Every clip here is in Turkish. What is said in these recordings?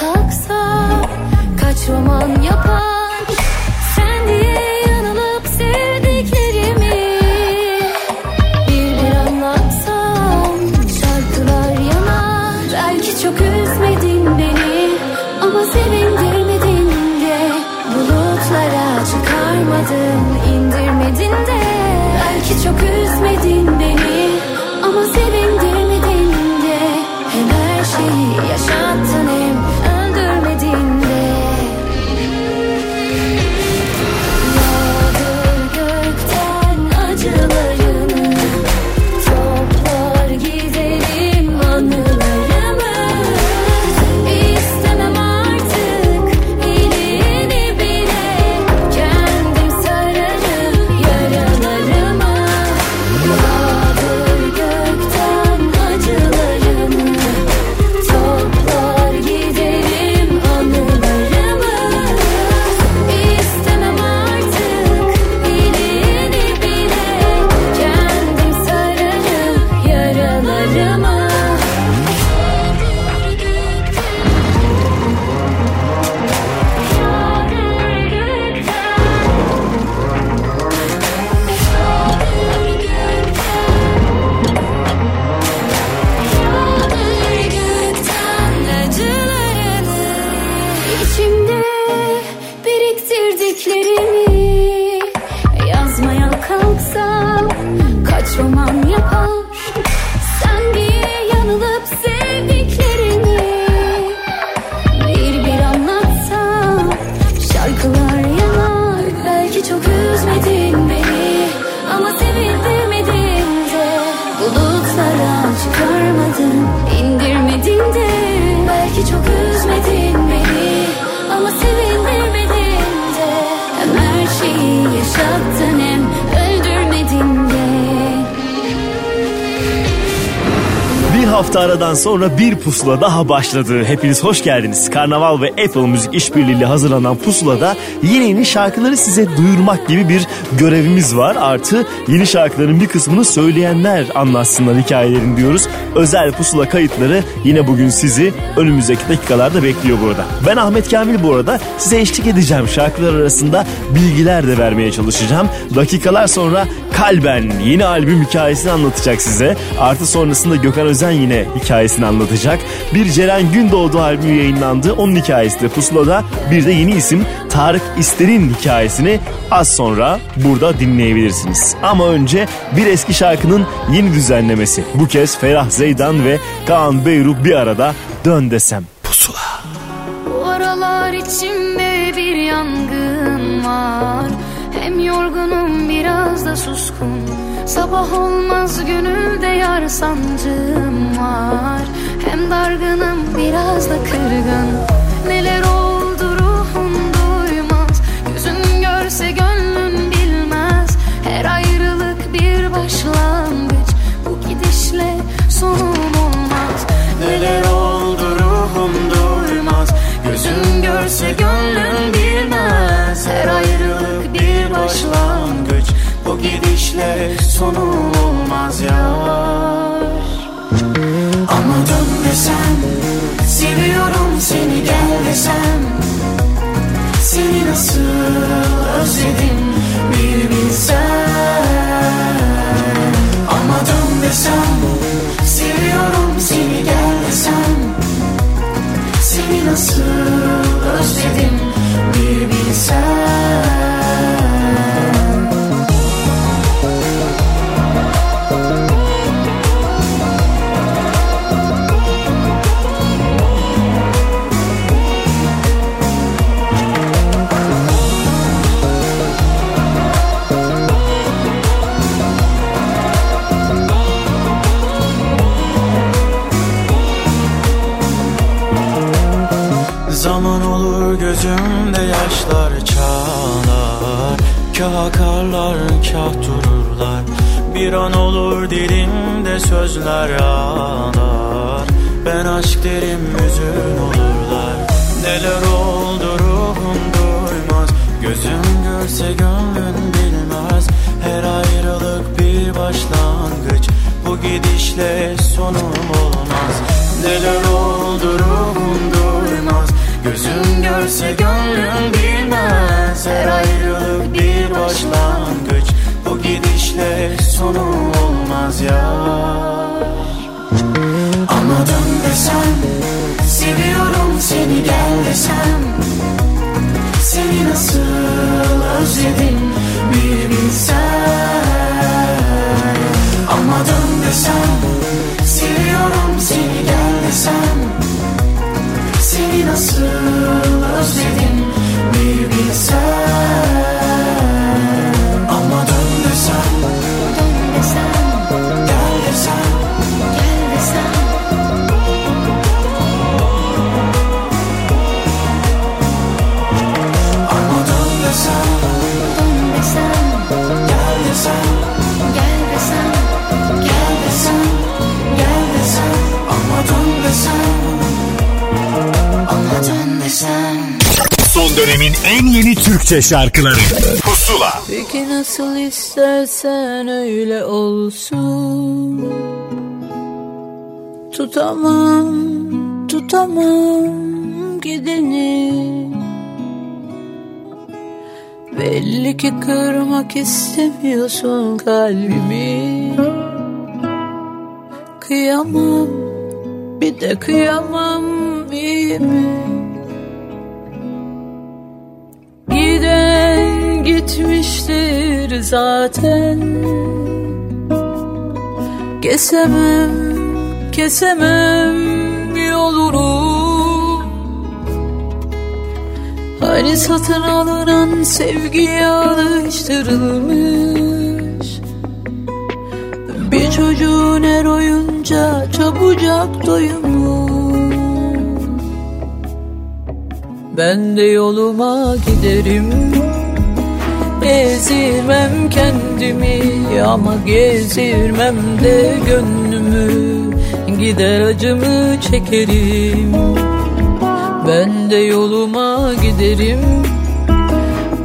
Kalksam kaç roman yapar? Sen diye yanılıp sevdiklerimi bir bir anlatsam şarkılar yanar. Belki çok üzmedin beni ama sevindirmedin de bulutlara çıkarmadın indirmedin de. Belki çok üzmedin hafta aradan sonra bir pusula daha başladı. Hepiniz hoş geldiniz. Karnaval ve Apple Müzik işbirliğiyle hazırlanan pusulada yeni yeni şarkıları size duyurmak gibi bir görevimiz var. Artı yeni şarkıların bir kısmını söyleyenler anlatsınlar hikayelerini diyoruz. Özel pusula kayıtları yine bugün sizi önümüzdeki dakikalarda bekliyor burada. Ben Ahmet Kamil bu arada size eşlik edeceğim. Şarkılar arasında bilgiler de vermeye çalışacağım. Dakikalar sonra Kalben yeni albüm hikayesini anlatacak size. Artı sonrasında Gökhan Özen yine hikayesini anlatacak. Bir Ceren Gündoğdu albümü yayınlandı. Onun hikayesi de Pusula'da. Bir de yeni isim Tarık İster'in hikayesini az sonra burada dinleyebilirsiniz. Ama önce bir eski şarkının yeni düzenlemesi. Bu kez Ferah Zeydan ve Kaan Beyruk bir arada Dön Desem. Pusula. Bu aralar içimde bir yangın var Hem yorgunum biraz da suskun Sabah olmaz gönülde yar sancım var. Hem dargınım biraz da kırgın. Neler oldu ruhum duymaz. Gözün görse gönlün bilmez. Her ayrılık bir başlangıç. Bu gidişle sonum olmaz. Neler oldu ruhum duymaz. Gözün görse gönlün bilmez. Her ayrılık gidişle sonu olmaz yar. Ama dön desem Seviyorum seni gel desem. Seni nasıl özledim bir bilsen Ama dön desem Seviyorum seni gel desem. Seni nasıl özledim bir bilsen Kah akarlar kah dururlar. Bir an olur dilimde sözler ağlar. Ben aşk derim yüzün olurlar. Neler oldu ruhum duymaz. Gözüm görse gönlün bilmez. Her ayrılık bir başlangıç. Bu gidişle sonum olmaz. Neler oldu ruhum Gözüm görse gönlüm bilmez. Her ayrılık bir başlangıç. Bu gidişle sonum olmaz ya. Ama dön desem Seviyorum seni gel desem. Seni nasıl özledim bir bilsen Ama dön desem Seviyorum seni gel desem nasıl özledim bir bilsen Son dönemin en yeni Türkçe şarkıları. Pusula. Peki nasıl istersen öyle olsun. Tutamam, tutamam gideni. Belli ki kırmak istemiyorsun kalbimi. Kıyamam, bir de kıyamam iyi mi? Gitmiştir zaten. Kesemem, kesemem yolunu. Hani satın alınan sevgiye alıştırılmış. Bir çocuğun her oyunca çabucak doyumu Ben de yoluma giderim Ezirmem kendimi ama gezirmem de gönlümü. Gider acımı çekerim. Ben de yoluma giderim.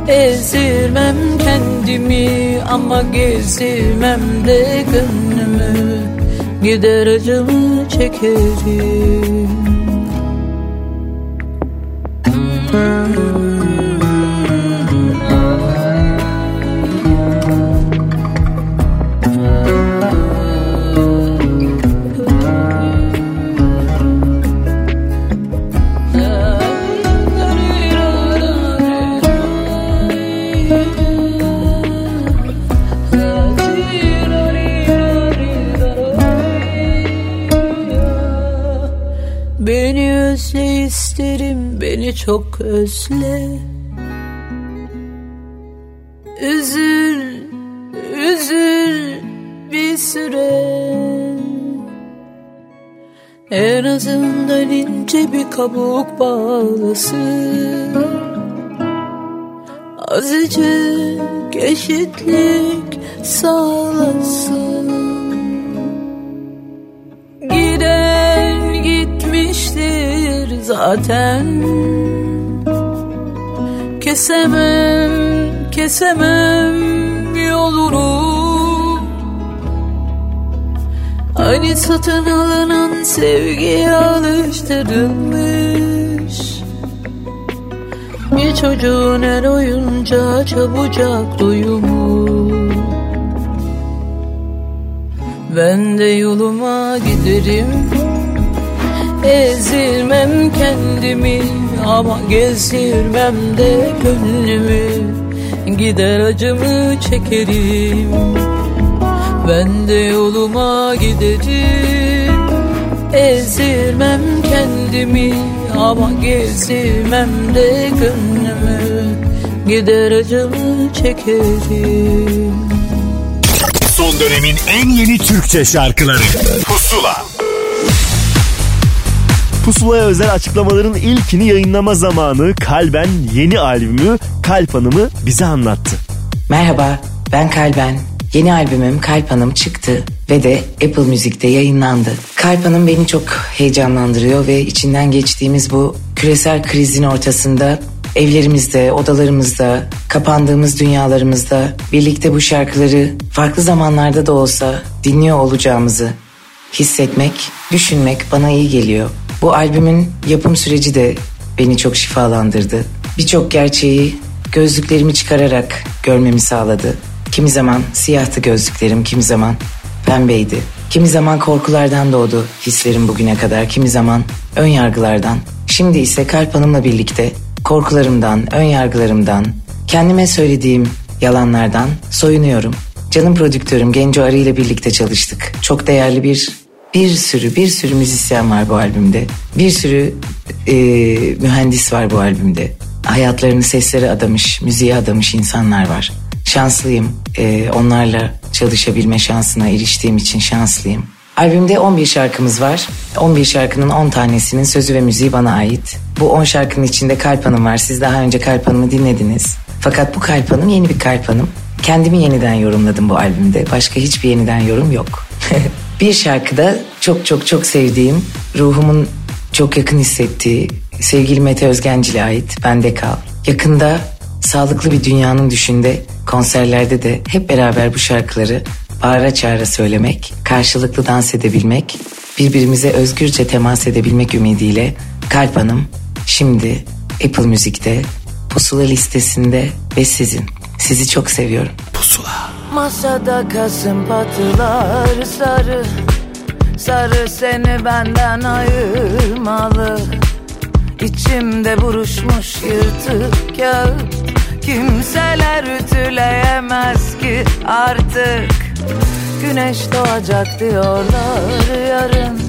Ezirmem kendimi ama gezirmem de gönlümü. Gider acımı çekerim. Beni beni çok özle. Üzül, üzül bir süre. En azından ince bir kabuk bağlasın. Azıcık eşitlik sağlasın zaten. Kesemem, kesemem yolunu. Hani satın alınan sevgiye alıştırılmış. Bir çocuğun her oyunca çabucak doyumu Ben de yoluma giderim Ezirmem kendimi ama gezdirmem de gönlümü. Gider acımı çekerim. Ben de yoluma giderim. Ezirmem kendimi ama gezdirmem de gönlümü. Gider acımı çekerim. Son dönemin en yeni Türkçe şarkıları. Pusula Pusula'ya özel açıklamaların ilkini yayınlama zamanı Kalben yeni albümü Kalp Hanım'ı bize anlattı. Merhaba, ben Kalben. Yeni albümüm Kalp Hanım çıktı ve de Apple Müzik'te yayınlandı. Kalp Hanım beni çok heyecanlandırıyor ve içinden geçtiğimiz bu küresel krizin ortasında evlerimizde, odalarımızda, kapandığımız dünyalarımızda birlikte bu şarkıları farklı zamanlarda da olsa dinliyor olacağımızı hissetmek, düşünmek bana iyi geliyor. Bu albümün yapım süreci de beni çok şifalandırdı. Birçok gerçeği gözlüklerimi çıkararak görmemi sağladı. Kimi zaman siyahtı gözlüklerim, kimi zaman pembeydi. Kimi zaman korkulardan doğdu hislerim bugüne kadar, kimi zaman ön yargılardan. Şimdi ise Kalp Hanım'la birlikte korkularımdan, ön yargılarımdan, kendime söylediğim yalanlardan soyunuyorum. Canım prodüktörüm Genco Arı ile birlikte çalıştık. Çok değerli bir bir sürü bir sürü müzisyen var bu albümde. Bir sürü e, mühendis var bu albümde. Hayatlarını seslere adamış, müziğe adamış insanlar var. Şanslıyım. E, onlarla çalışabilme şansına eriştiğim için şanslıyım. Albümde 11 şarkımız var. 11 şarkının 10 tanesinin sözü ve müziği bana ait. Bu 10 şarkının içinde Kalp Hanım var. Siz daha önce Kalp Hanım'ı dinlediniz. Fakat bu Kalp Hanım yeni bir Kalp Hanım. Kendimi yeniden yorumladım bu albümde. Başka hiçbir yeniden yorum yok. bir şarkıda çok çok çok sevdiğim, ruhumun çok yakın hissettiği sevgili Mete Özgencil'e ait Bende Kal. Yakında sağlıklı bir dünyanın düşünde konserlerde de hep beraber bu şarkıları bağıra çağıra söylemek, karşılıklı dans edebilmek, birbirimize özgürce temas edebilmek ümidiyle Kalp Hanım şimdi Apple Müzik'te Pusula listesinde ve sizin. Sizi çok seviyorum. Pusula. Masada kasım patılar sarı Sarı seni benden ayırmalı İçimde buruşmuş yırtık kağıt Kimseler ütüleyemez ki artık Güneş doğacak diyorlar yarın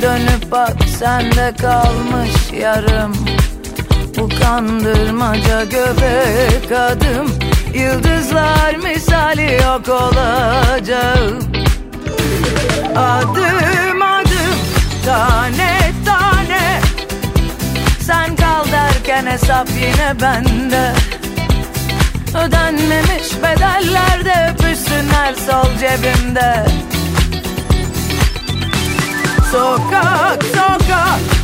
Dönüp bak sende kalmış yarım Bu kandırmaca göbek adım. Yıldızlar misali yok olacağım Adım adım tane tane. Sen kal derken hesap yine bende. Ödenmemiş bedeller de öpüşsünler sol cebimde. Sokak sokak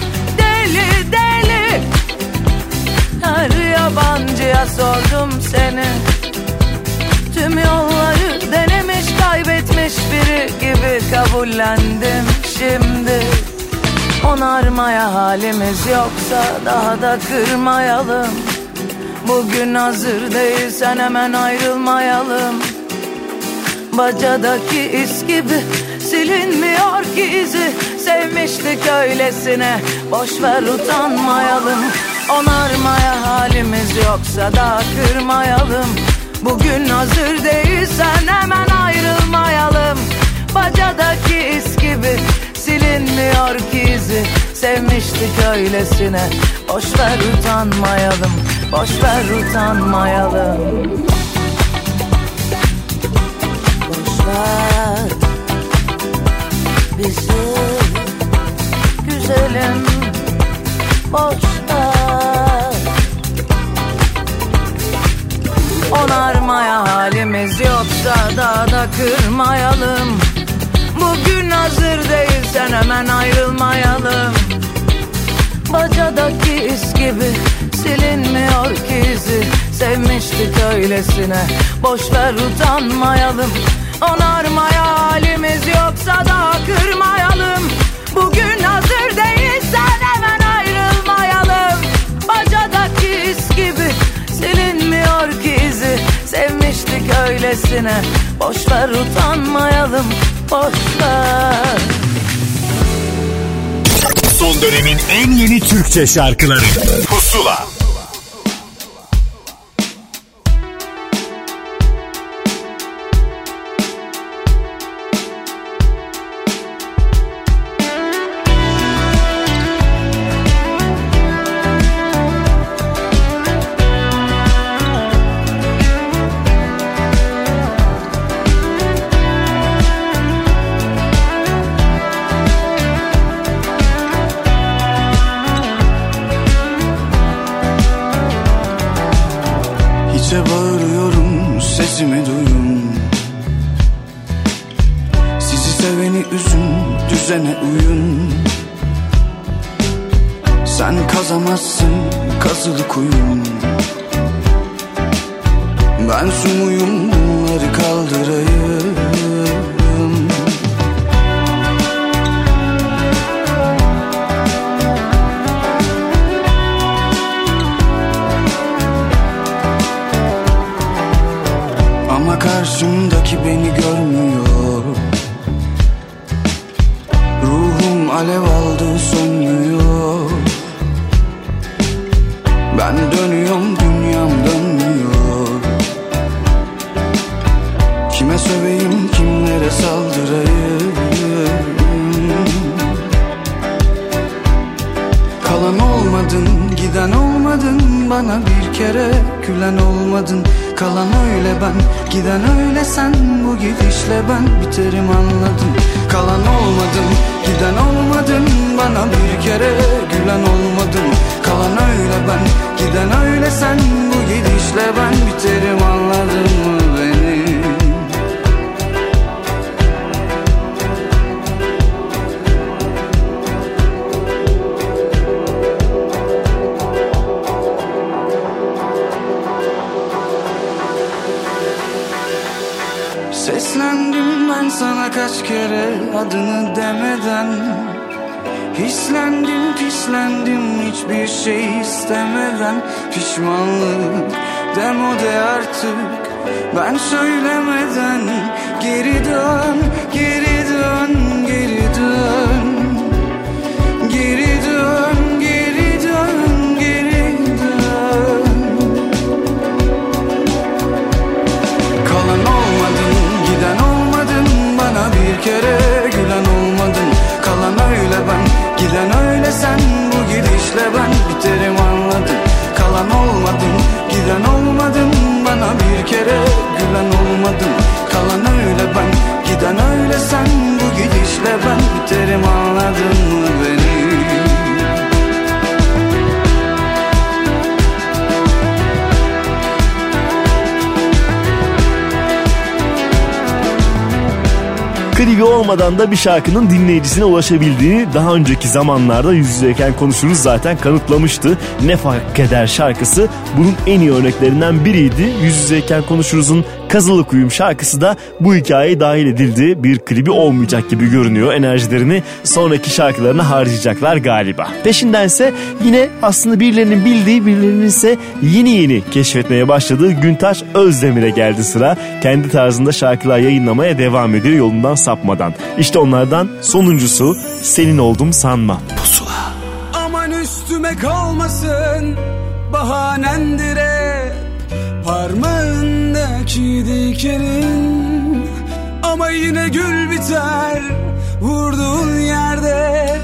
Her yabancıya sordum seni. Tüm yolları denemiş kaybetmiş biri gibi kabullendim şimdi. Onarmaya halimiz yoksa daha da kırmayalım. Bugün hazır değilsen hemen ayrılmayalım. Bacadaki iz gibi silinmiyor ki izi. Sevmiştik öylesine boş ver utanmayalım Onarmaya halimiz yoksa daha kırmayalım. Bugün hazır değilsen hemen ayrılmayalım. Bacadaki iz gibi silinmiyor ki izi. Sevmiştik öylesine. Boş ver utanmayalım. Boş ver utanmayalım. Boş ver bizi güzelim. Boş Onarmaya halimiz yoksa daha da kırmayalım. Bugün hazır değilsen hemen ayrılmayalım. Bacadaki iz gibi silinmiyor ki izi. Sevmiştik öylesine boş ver utanmayalım. Onarmaya halimiz yoksa daha kırmayalım. Bugün hazır değilsen hemen ayrılmayalım. Bacadaki iz gibi silinmiyor ki izi Sevmiştik öylesine. Boş ver utanmayalım Boş ver Son dönemin en yeni Türkçe şarkıları. Pusula Klibi olmadan da bir şarkının dinleyicisine ulaşabildiğini daha önceki zamanlarda yüz yüzeyken konuşuruz zaten kanıtlamıştı. Ne fark eder şarkısı bunun en iyi örneklerinden biriydi. Yüz yüzeyken konuşuruzun Kazılı Kuyum şarkısı da bu hikayeye dahil edildi. Bir klibi olmayacak gibi görünüyor. Enerjilerini sonraki şarkılarına harcayacaklar galiba. Peşindense yine aslında birilerinin bildiği birilerinin ise yeni yeni keşfetmeye başladığı Güntaş Özdemir'e geldi sıra. Kendi tarzında şarkılar yayınlamaya devam ediyor yolundan sapmadan. İşte onlardan sonuncusu Senin Oldum Sanma. Pusula. Aman üstüme kalmasın bahanendir hep Parmağındaki dikenin Ama yine gül biter vurduğun yerde.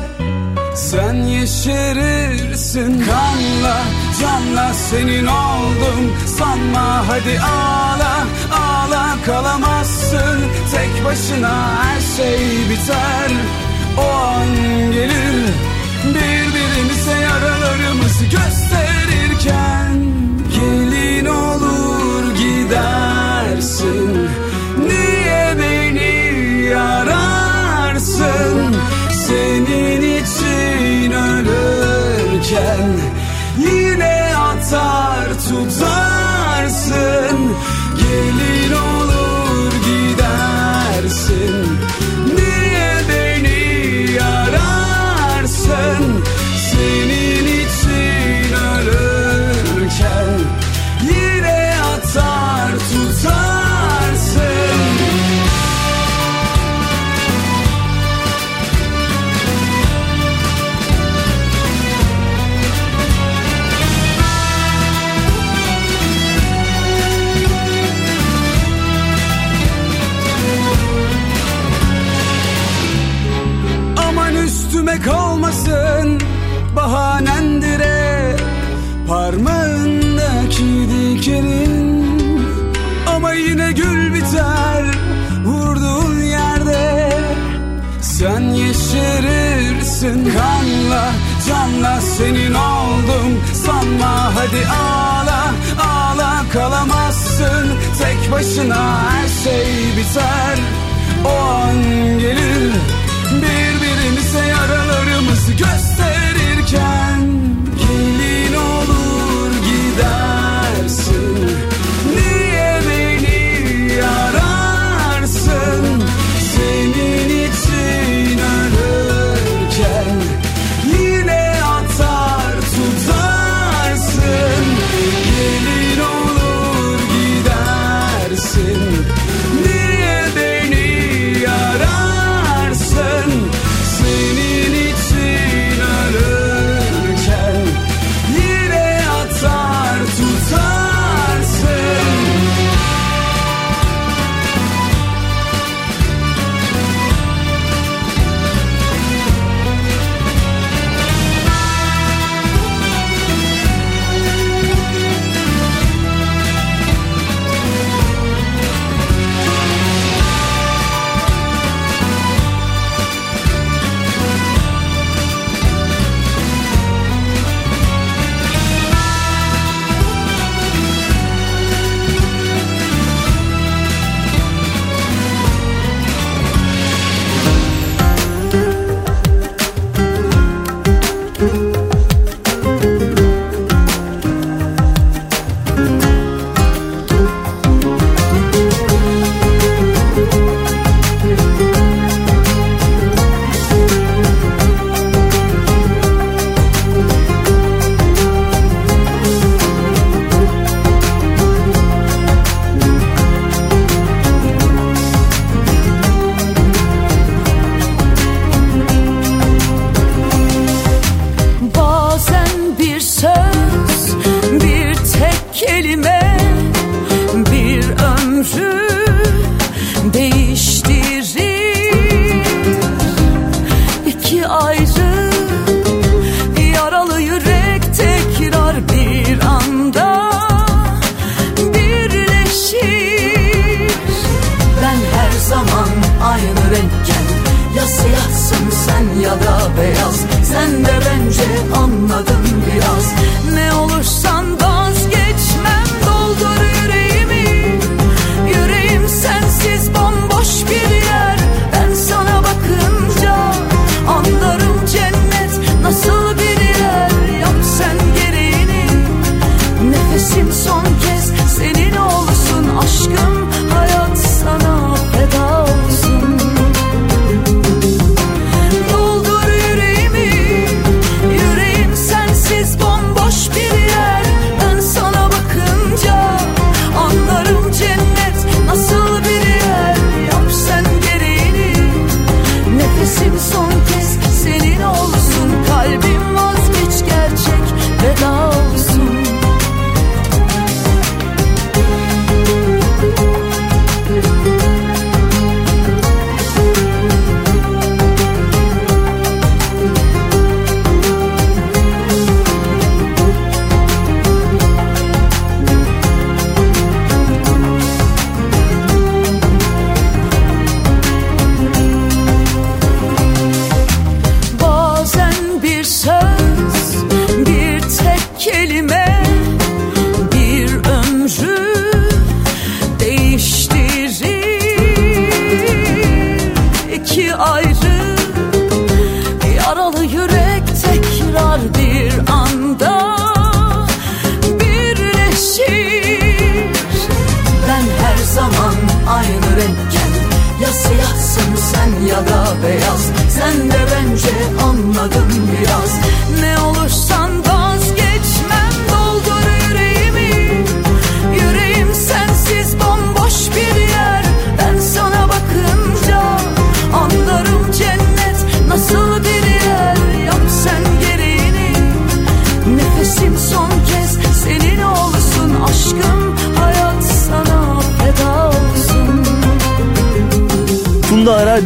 Sen yeşerirsin kanla canla senin oldum. Sanma hadi ağla ağla kalamazsın. Tek başına her şey biter. O an gelir birbirimize yaralarımızı gösterirken gidersin? Niye beni yararsın? Senin için ölürken Yine atar tutarsın Gelin olur Aktın kanla canla senin oldum. Sanma hadi ağla ağla kalamazsın. Tek başına her şey biter. O an gelir Birbirimize yaralarımızı gösterirken.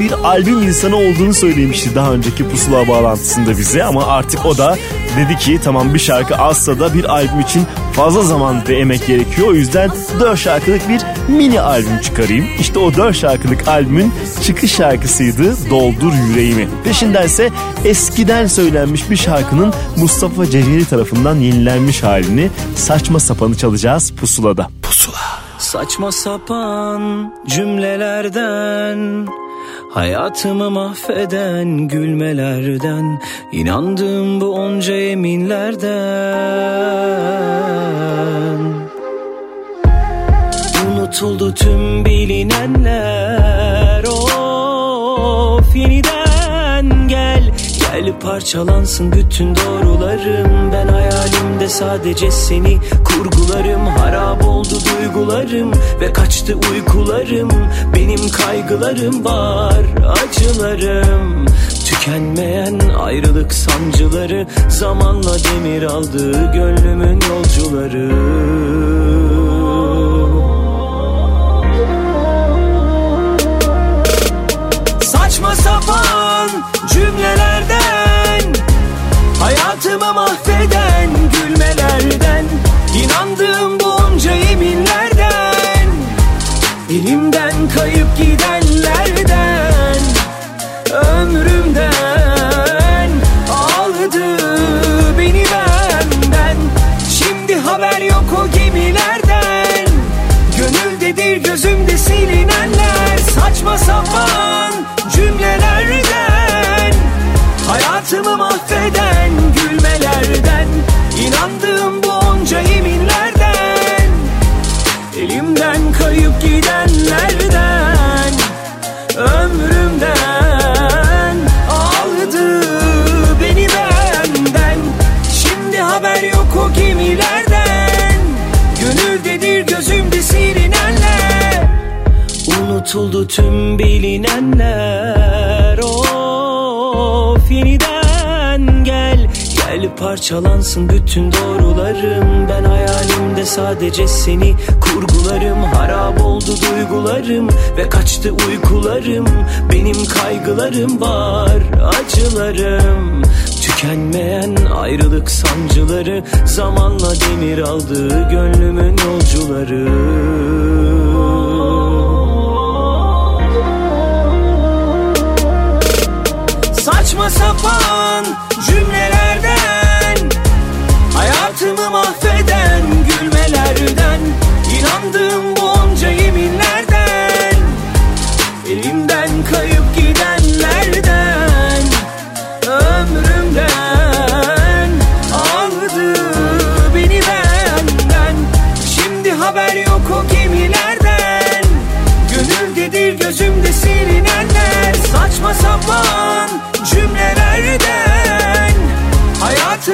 bir albüm insanı olduğunu söylemişti daha önceki pusula bağlantısında bize ama artık o da dedi ki tamam bir şarkı azsa da bir albüm için fazla zaman ve emek gerekiyor. O yüzden 4 şarkılık bir mini albüm çıkarayım. İşte o 4 şarkılık albümün çıkış şarkısıydı Doldur Yüreğimi. Peşindense eskiden söylenmiş bir şarkının Mustafa Ceceli tarafından yenilenmiş halini saçma sapanı çalacağız pusulada. Pusula. Saçma sapan cümlelerden Hayatımı mahveden gülmelerden inandığım bu onca yeminlerden Unutuldu tüm bilinenler Gel parçalansın bütün doğrularım. Ben hayalimde sadece seni kurgularım. Harap oldu duygularım ve kaçtı uykularım. Benim kaygılarım var acılarım. Tükenmeyen ayrılık sancıları Zamanla demir aldı gönlümün yolcuları. Saçma sapan cümlelerden Elimden kayıp Unutuldu tüm bilinenler. Of yeniden gel. Gel parçalansın bütün doğrularım. Ben hayalimde sadece seni kurgularım. Harap oldu duygularım ve kaçtı uykularım. Benim kaygılarım var acılarım. Tükenmeyen ayrılık sancıları Zamanla demir aldı gönlümün yolcuları Saçma sapan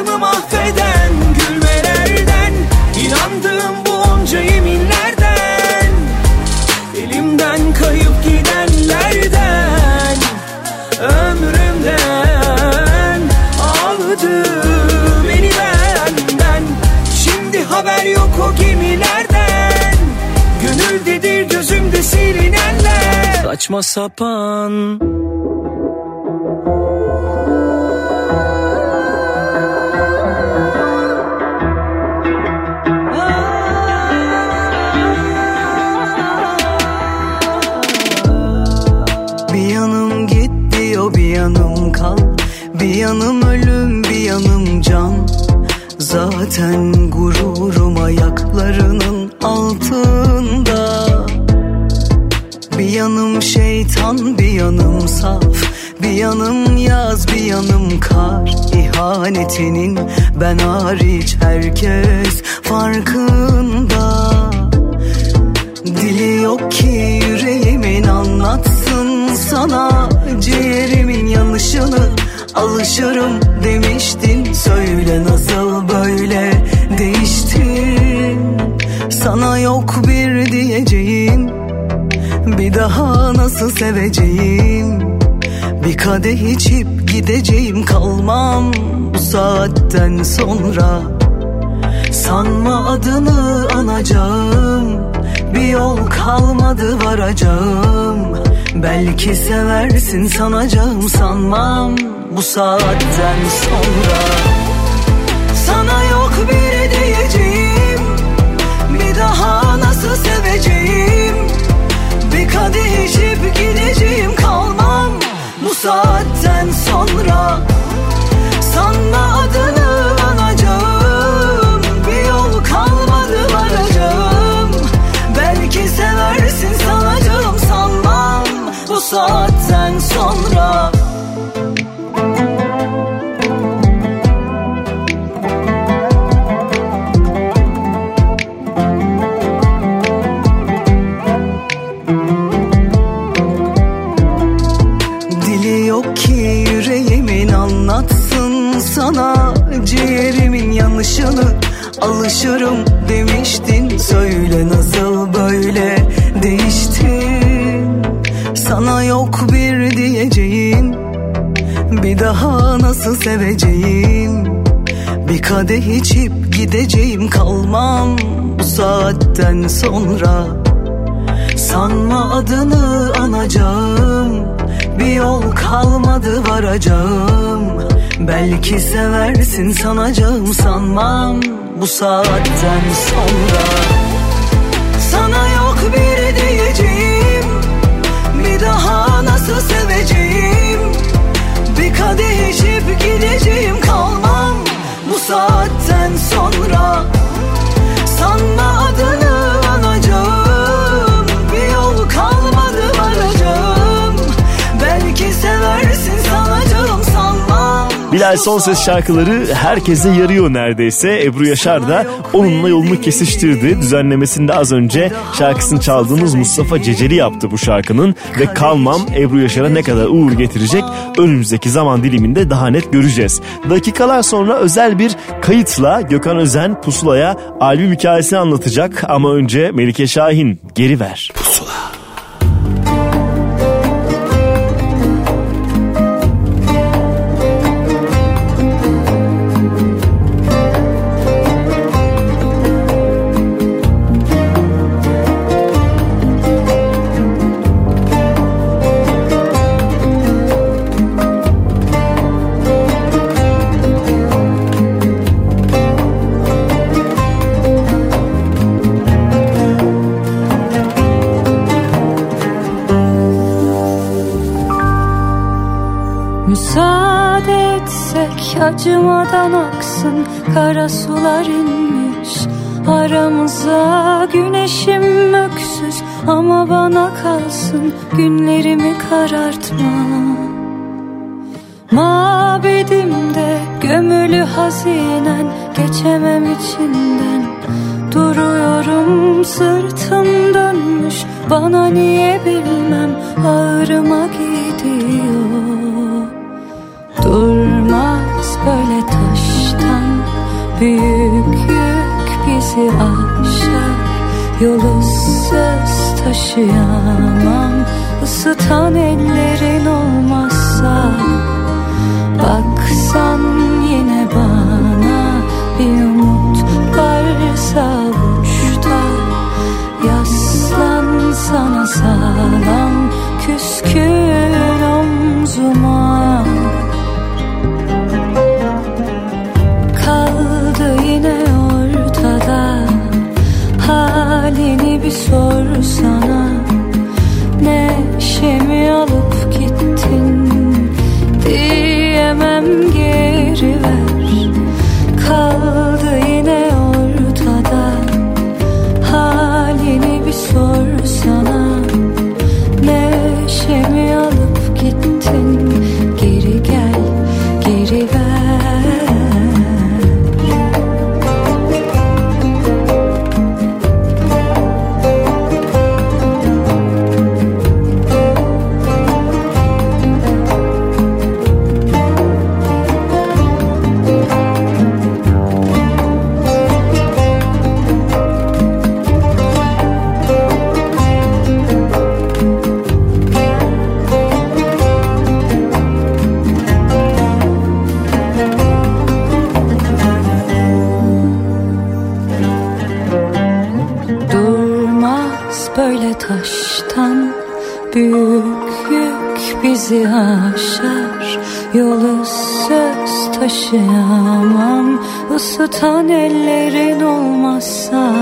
Hayatımı mahveden gülmelerden inandığım bu onca yeminlerden. Elimden kayıp gidenlerden Ömrümden aldı beni benden. Şimdi haber yok o gemilerden Gönüldedir gözümde silinenler. Saçma sapan Zaten gururum ayaklarının altında. Bir yanım şeytan bir yanım saf. Bir yanım yaz bir yanım kar. İhanetinin ben hariç herkes farkında. Dili yok ki yüreğimin anlatsın sana. Ciğerimin yanışını alışırım demiştin. Söyle nasıl bir diyeceğim Bir daha nasıl seveceğim? Bir kadeh içip gideceğim kalmam Bu saatten sonra. Sanma adını anacağım Bir yol kalmadı varacağım. Belki seversin sanacağım sanmam Bu saatten sonra kadeh içip gideceğim kalmam bu saatten sonra. Sanma adını anacağım bir yol kalmadı varacağım Belki seversin sanacağım sanmam bu saat Alışırım demiştin. Söyle nasıl böyle değiştin Sana yok bir diyeceğim. Bir daha nasıl seveceğim? Bir kadeh içip gideceğim kalmam bu saatten sonra. Sanma adını anacağım. Bir yol kalmadı varacağım. Belki seversin sanacağım sanmam bu saatten sonra? Sana yok bir diyeceğim Bir daha nasıl seveceğim? Bir kadeh içip gideceğim kalmam bu saatten sonra. Sanma Bilal son ses şarkıları herkese yarıyor neredeyse. Ebru Yaşar da onunla yolunu kesiştirdi. Düzenlemesinde az önce şarkısını çaldığımız Mustafa Ceceli yaptı bu şarkının. Ve Kalmam Ebru Yaşar'a ne kadar uğur getirecek önümüzdeki zaman diliminde daha net göreceğiz. Dakikalar sonra özel bir kayıtla Gökhan Özen Pusula'ya albüm hikayesini anlatacak. Ama önce Melike Şahin geri ver. Pusula. Acımadan aksın Kara sular inmiş. Aramıza Güneşim öksüz ama bana kalsın Günlerimi karartma. Mabedimde gömülü hazinen Geçemem içinden. Duruyorum sırtım dönmüş Bana niye bilmem ağrıma gidiyor Taştan Büyük yük bizi aşar. Yolu söz taşıyamam. Isıtan ellerin olmazsa. Baksan yine bana Bir umut varsa uçta. Yaslan sana sağlam Küskün omzuma Halini bir sorsana Neşemi alıp söz taşıyamam Isıtan ellerin olmazsa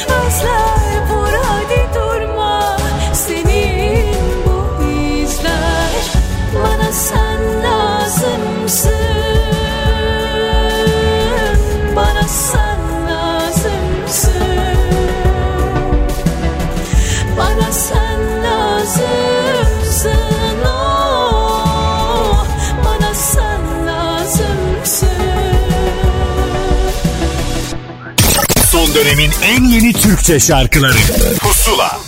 seni özler dönemin en yeni Türkçe şarkıları Pusula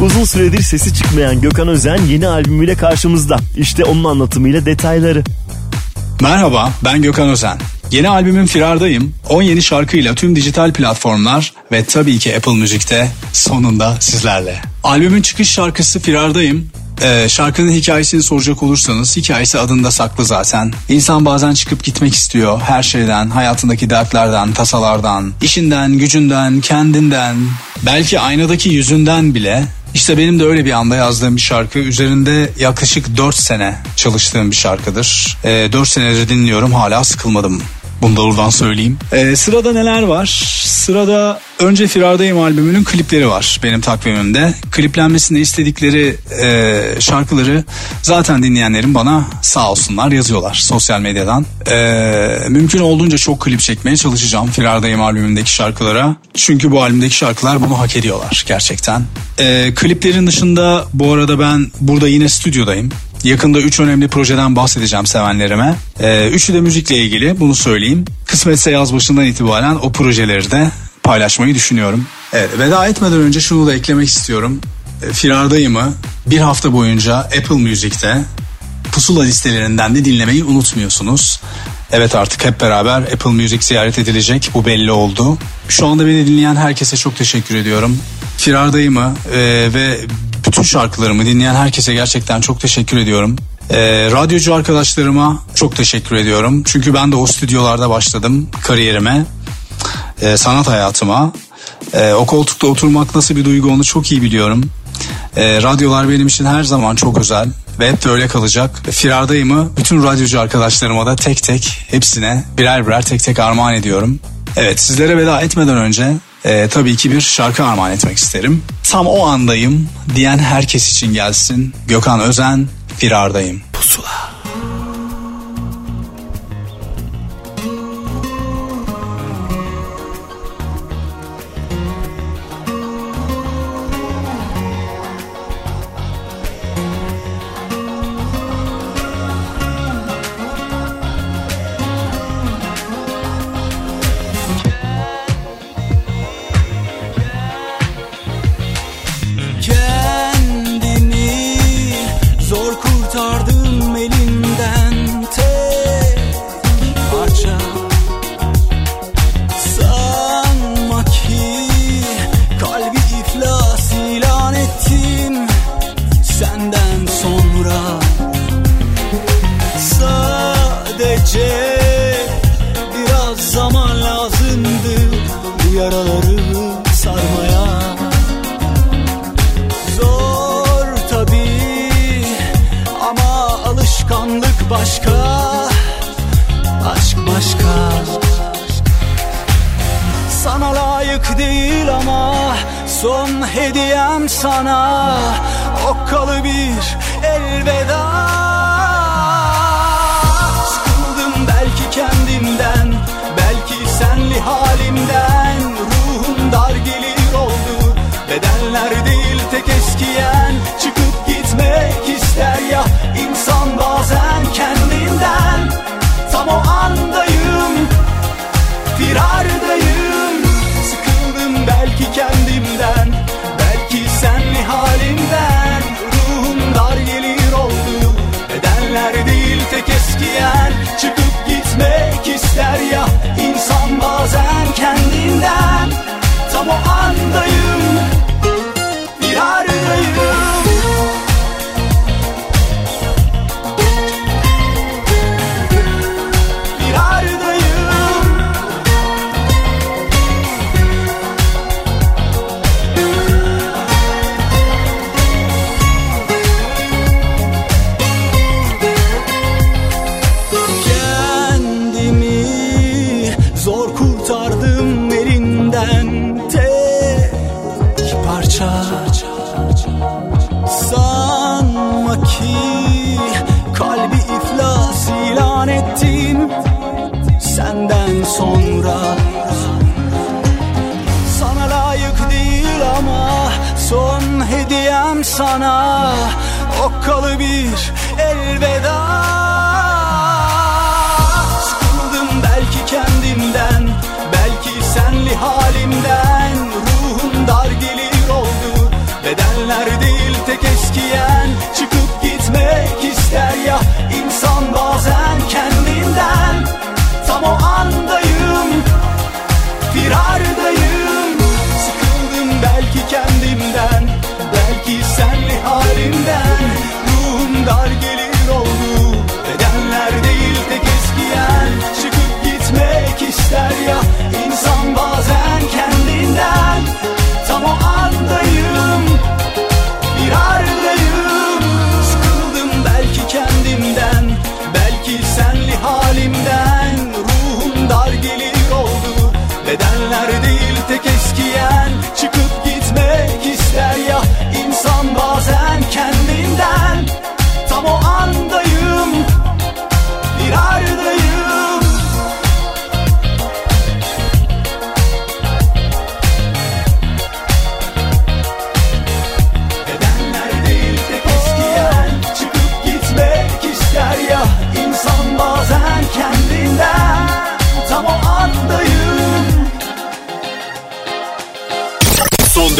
Uzun süredir sesi çıkmayan Gökhan Özen yeni albümüyle karşımızda. İşte onun anlatımıyla detayları. Merhaba, ben Gökhan Özen. Yeni albümüm Firardayım. 10 yeni şarkıyla tüm dijital platformlar ve tabii ki Apple Müzik'te sonunda sizlerle. Albümün çıkış şarkısı Firardayım. Ee, şarkının hikayesini soracak olursanız hikayesi adında saklı zaten. İnsan bazen çıkıp gitmek istiyor her şeyden, hayatındaki dertlerden, tasalardan, işinden, gücünden, kendinden, belki aynadaki yüzünden bile İşte benim de öyle bir anda yazdığım bir şarkı. Üzerinde yaklaşık 4 sene çalıştığım bir şarkıdır. Ee, 4 senedir dinliyorum hala sıkılmadım. Bunu da oradan söyleyeyim. Ee, sırada neler var? Sırada önce Firardayım albümünün klipleri var benim takvimimde. Kliplenmesini istedikleri e, şarkıları zaten dinleyenlerim bana sağ olsunlar yazıyorlar sosyal medyadan. Ee, mümkün olduğunca çok klip çekmeye çalışacağım Firardayım albümündeki şarkılara. Çünkü bu albümdeki şarkılar bunu hak ediyorlar gerçekten. Ee, kliplerin dışında bu arada ben burada yine stüdyodayım. Yakında 3 önemli projeden bahsedeceğim sevenlerime. Ee, üçü de müzikle ilgili bunu söyleyeyim. Kısmetse yaz başından itibaren o projeleri de paylaşmayı düşünüyorum. Evet, veda etmeden önce şunu da eklemek istiyorum. Ee, Firardayım'ı bir hafta boyunca Apple Music'te pusula listelerinden de dinlemeyi unutmuyorsunuz. Evet artık hep beraber Apple Music ziyaret edilecek bu belli oldu. Şu anda beni dinleyen herkese çok teşekkür ediyorum. Firardayım'ı e, ve bütün şarkılarımı dinleyen herkese gerçekten çok teşekkür ediyorum. E, radyocu arkadaşlarıma çok teşekkür ediyorum. Çünkü ben de o stüdyolarda başladım kariyerime, e, sanat hayatıma. E, o koltukta oturmak nasıl bir duygu onu çok iyi biliyorum. E, radyolar benim için her zaman çok özel ve hep de öyle kalacak. Firardayım'ı bütün radyocu arkadaşlarıma da tek tek hepsine birer birer tek tek armağan ediyorum. Evet sizlere veda etmeden önce e, tabii ki bir şarkı armağan etmek isterim. Tam o andayım diyen herkes için gelsin. Gökhan Özen, Firardayım. Pusula. zaman lazımdı bu yaraları sarmaya. Zor tabi ama alışkanlık başka Aşk başka. Sana layık değil ama son hediyem sana. Okkalı bir elveda. halimden Ruhum dar gelir oldu. Bedenler değil tek eskiyen Çıkıp gitmek ister ya. İnsan bazen kendinden sana. Okkalı bir elveda.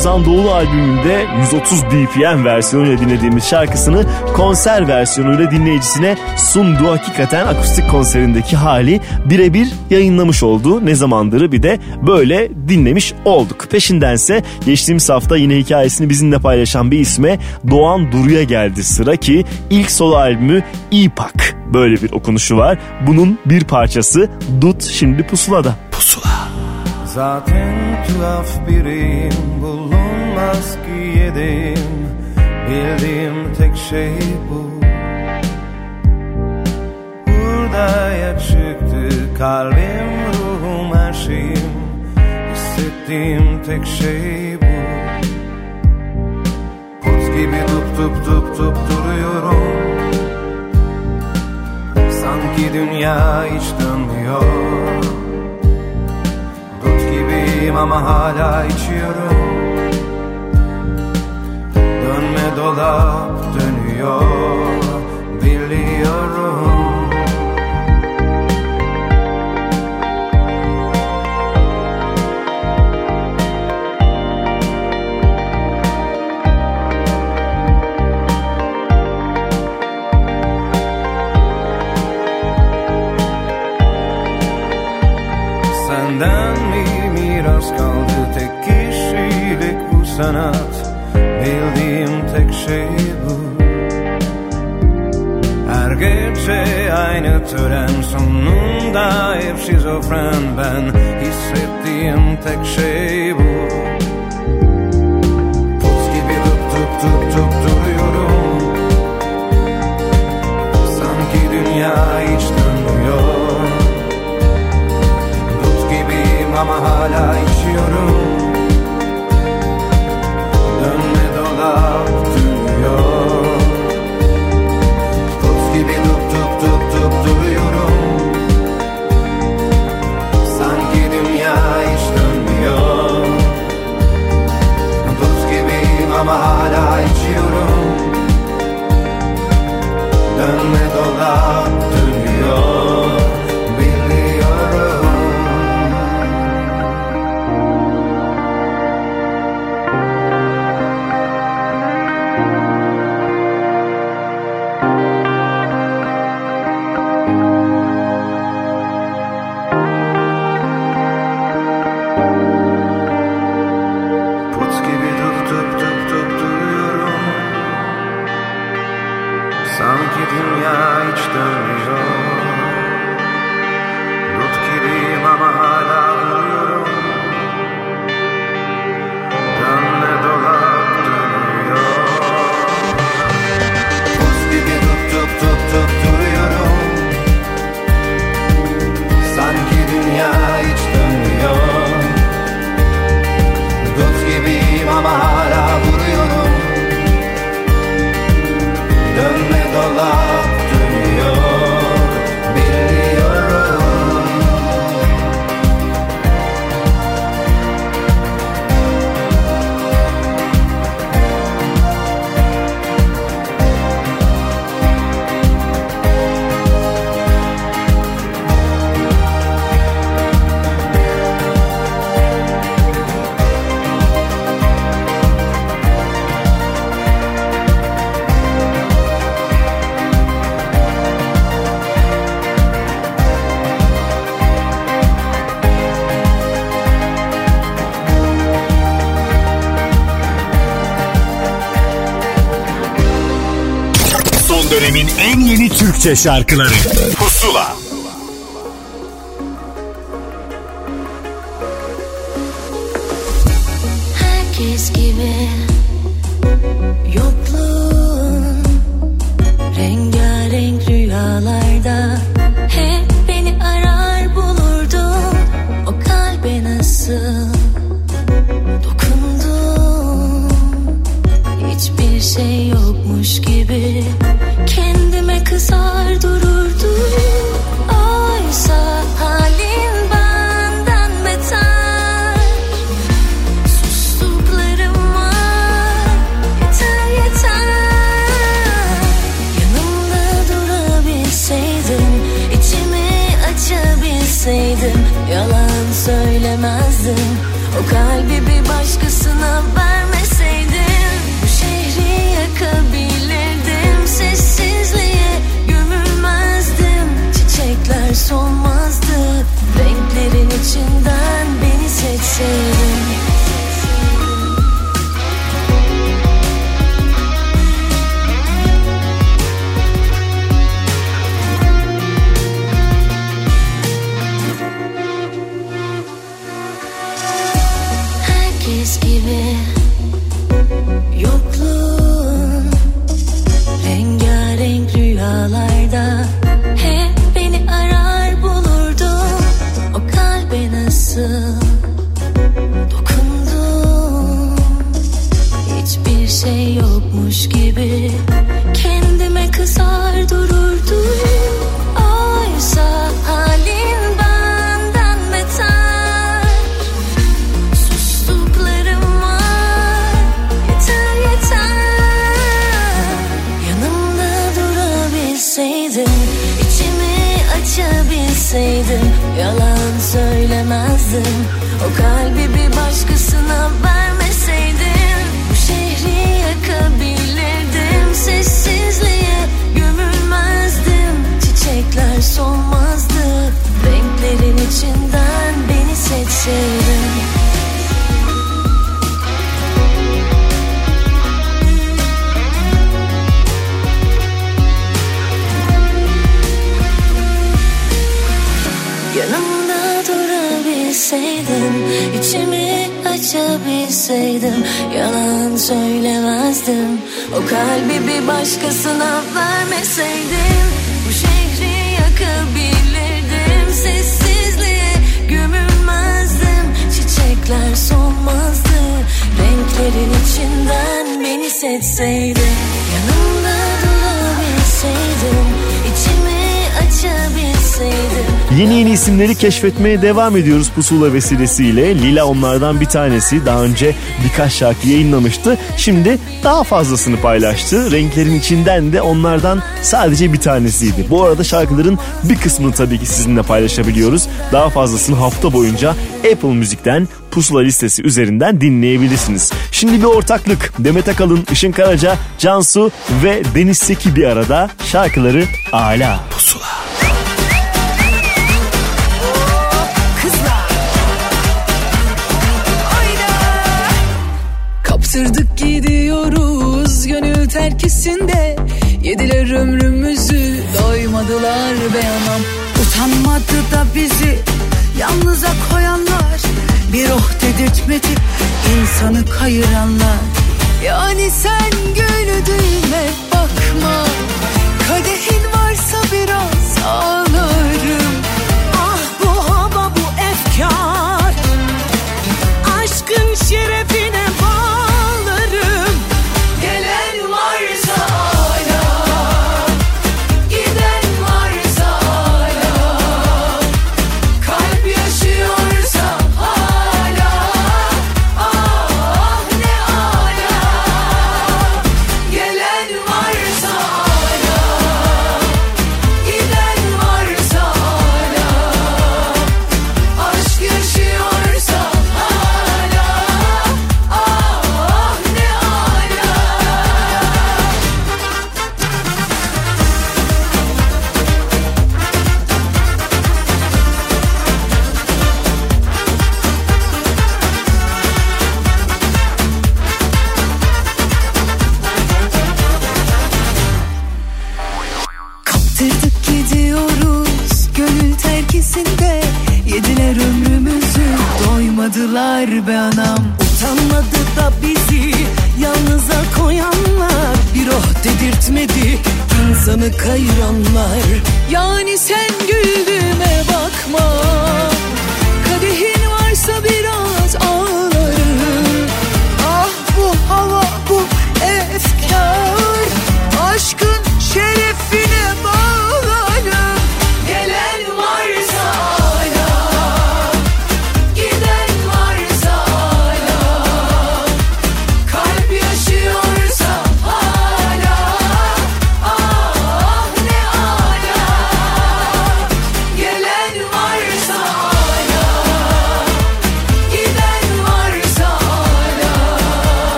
Ozan Doğulu albümünde 130 BPM versiyonuyla dinlediğimiz şarkısını konser versiyonuyla dinleyicisine sunduğu hakikaten akustik konserindeki hali birebir yayınlamış oldu. Ne zamandır bir de böyle dinlemiş olduk. Peşindense geçtiğimiz hafta yine hikayesini bizimle paylaşan bir isme Doğan Duru'ya geldi sıra ki ilk solo albümü İpak böyle bir okunuşu var. Bunun bir parçası Dut şimdi pusulada. Zaten tuhaf biriyim bulunmaz ki yedim. Bildiğim tek şey bu. Hurdaya çıktı kalbim ruhum her şeyim. Hissettiğim tek şey bu. Put gibi dup dup dup dup duruyorum. Sanki dünya hiç dönmüyor gibiyim ama hala içiyorum. Dönme dolap dönüyor sanat Bildiğim tek şey bu. Her gece aynı tören sonunda hep şizofren ben Hissettiğim tek şey bu. Put gibi dup dup dup dup duruyorum. Sanki dünya hiç dönmüyor. Dut gibiyim ama hala içiyorum Dönme dönemin en yeni Türkçe şarkıları. Pusula. Herkes gibi yokluğun Rengarenk rüyalarda Hep beni arar bulurdun O kalbe nasıl dokundun? Hiçbir şey yokmuş gibi kızar dururdum Oysa halin benden beter. Sustuklarım var Yeter yeter. Yanımda durabilseydim içimi açabilseydim Yalan söylemezdim. O kalbi bir başkasına vermeseydim seçseydin Yanımda durabilseydim içimi açabilseydim Yalan söylemezdim. O kalbi bir başkasına vermeseydim Bu şehri Çiçekler solmazdı Renklerin içinden beni seçseydin Yanımda durabilseydim içimi açabilseydim Yeni yeni isimleri keşfetmeye devam ediyoruz Pusula vesilesiyle. Lila onlardan bir tanesi. Daha önce birkaç şarkı yayınlamıştı. Şimdi daha fazlasını paylaştı. Renklerin içinden de onlardan sadece bir tanesiydi. Bu arada şarkıların bir kısmını tabii ki sizinle paylaşabiliyoruz. Daha fazlasını hafta boyunca Apple Müzik'ten Pusula listesi üzerinden dinleyebilirsiniz. Şimdi bir ortaklık. Demet Akalın, Işın Karaca, Cansu ve Deniz Seki bir arada şarkıları Ala. Pusula. Kaptırdık gidiyoruz gönül terkisinde Yediler ömrümüzü doymadılar be anam Utanmadı da bizi yalnıza koyanlar Bir oh dedirtmedi insanı kayıranlar. Yani sen güldüğüme bakma. Kadehin varsa biraz ağlarım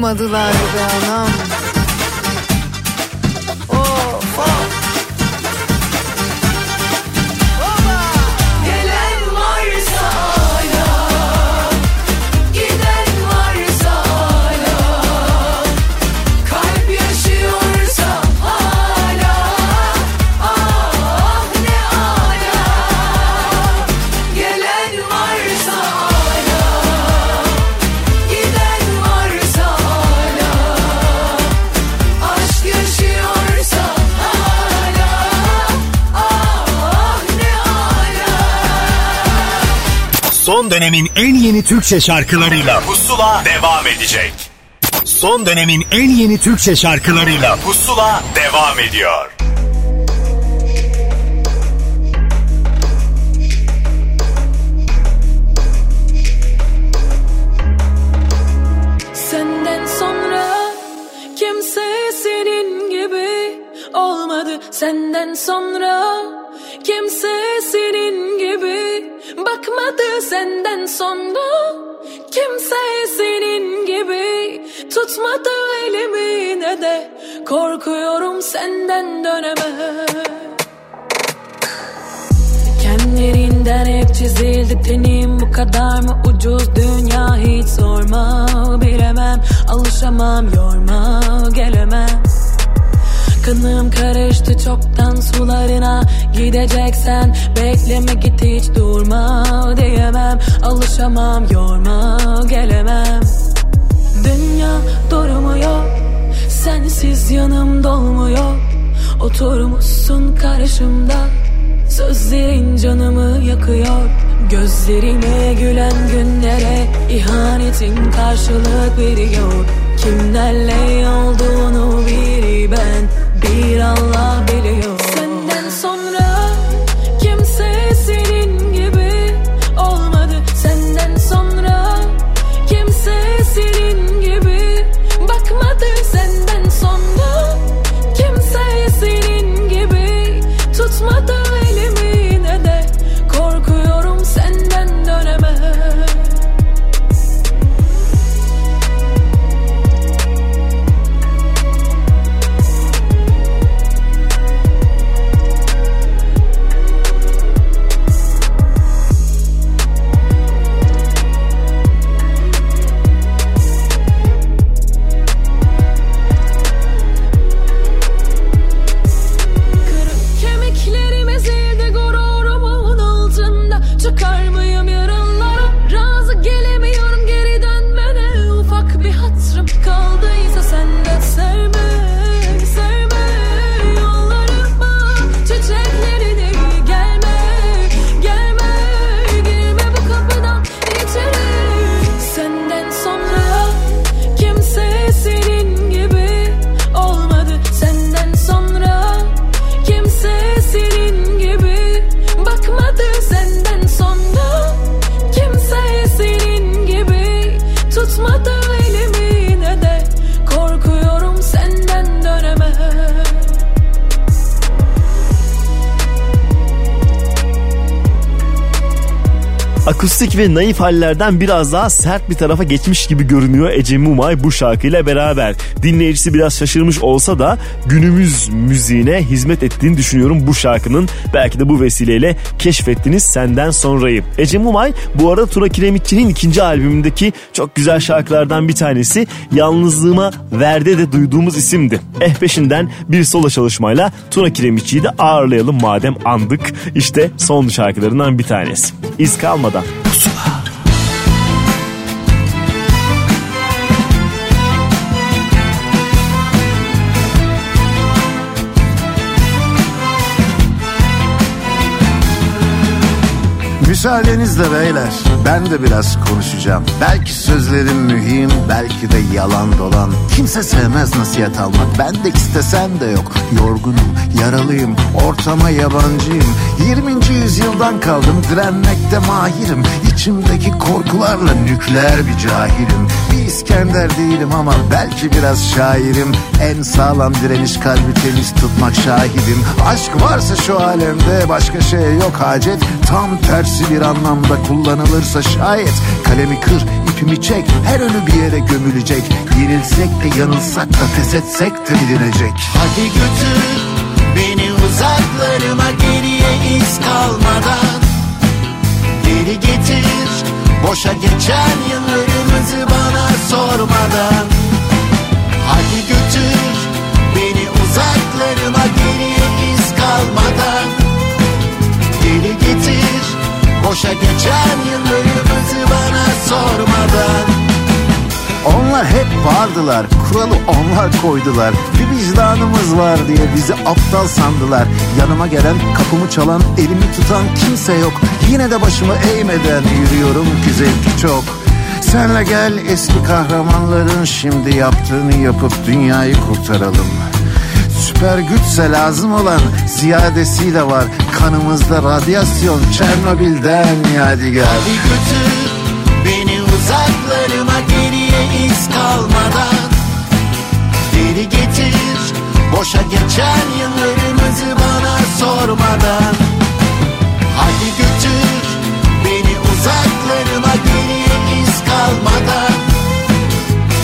Doymadılar be anam Son dönemin en yeni Türkçe şarkılarıyla Pusula devam edecek. Son dönemin en yeni Türkçe şarkılarıyla Pusula devam ediyor. Senden sonra kimse senin gibi olmadı. Senden sonra kimse senin gibi bakmadı. Senden sonra. Kimse senin gibi tutmadı elimi ne de. Korkuyorum senden döneme. Kendilerinden hep çizildi tenim. Bu kadar mı ucuz? Dünya hiç sorma. Bilemem alışamam yorma gelemem Kanım karıştı çoktan sularına. Gideceksen bekleme git hiç durma Diyemem. Alışamam yorma gelemem. Dünya durmuyor Sensiz yanım dolmuyor. Oturmuşsun karşımda Sözlerin canımı yakıyor. Gözlerime gülen günlere ihanetin karşılık veriyor. Kimlerle olduğunu bir ben bir Allah biliyor Akustik ve naif hallerden biraz daha sert bir tarafa geçmiş gibi görünüyor Ece Mumay bu şarkıyla beraber. Dinleyicisi biraz şaşırmış olsa da günümüz müziğine hizmet ettiğini düşünüyorum bu şarkının. Belki de bu vesileyle keşfettiniz senden sonrayı. Ece Mumay bu arada Tuna Kiremitçi'nin ikinci albümündeki çok güzel şarkılardan bir tanesi. Yalnızlığıma Verde de duyduğumuz isimdi. Eh peşinden bir solo çalışmayla Tuna Kiremitçi'yi de ağırlayalım madem andık. İşte son şarkılarından bir tanesi. İz kalmadan. Pusula. Müsaadenizle beyler ben de biraz konuşacağım. Belki sözlerim mühim belki de yalan dolan. Kimse sevmez nasihat almak ben de istesem de yok. Yorgunum yaralıyım ortama yabancıyım. 20. yüzyıldan kaldım direnmekte mahirim. İçimdeki korkularla nükleer bir cahilim. Bir İskender değilim ama belki biraz şairim. En sağlam direniş kalbi temiz tutmak şahidim. Aşk varsa şu alemde başka şey yok hacet. Tam tersi bir anlamda kullanılırsa şayet Kalemi kır, ipimi çek, her ölü bir yere gömülecek Yenilsek de yanılsak da pes etsek de bilinecek Hadi götür beni uzaklarıma geriye iz kalmadan Geri getir boşa geçen yıllarımızı bana sormadan. Hadi götür beni uzaklarıma geriye iz kalmadan. Geri getir boşa geçen yıllarımızı bana sormadan. Onlar hep vardılar, kuralı onlar koydular. Bir vicdanımız var diye bizi aptal sandılar. Yanıma gelen, kapımı çalan, elimi tutan kimse yok. Yine de başımı eğmeden yürüyorum ki zevki çok Senle gel eski kahramanların şimdi yaptığını yapıp dünyayı kurtaralım. Süper güçse lazım olan ziyadesiyle var. Kanımızda radyasyon Çernobil'den yadigar. Hadi götür beni uzaklarıma geriye iz kalmadan. Geri getir boşa geçen yıllarımızı bana sormadan kalmadan.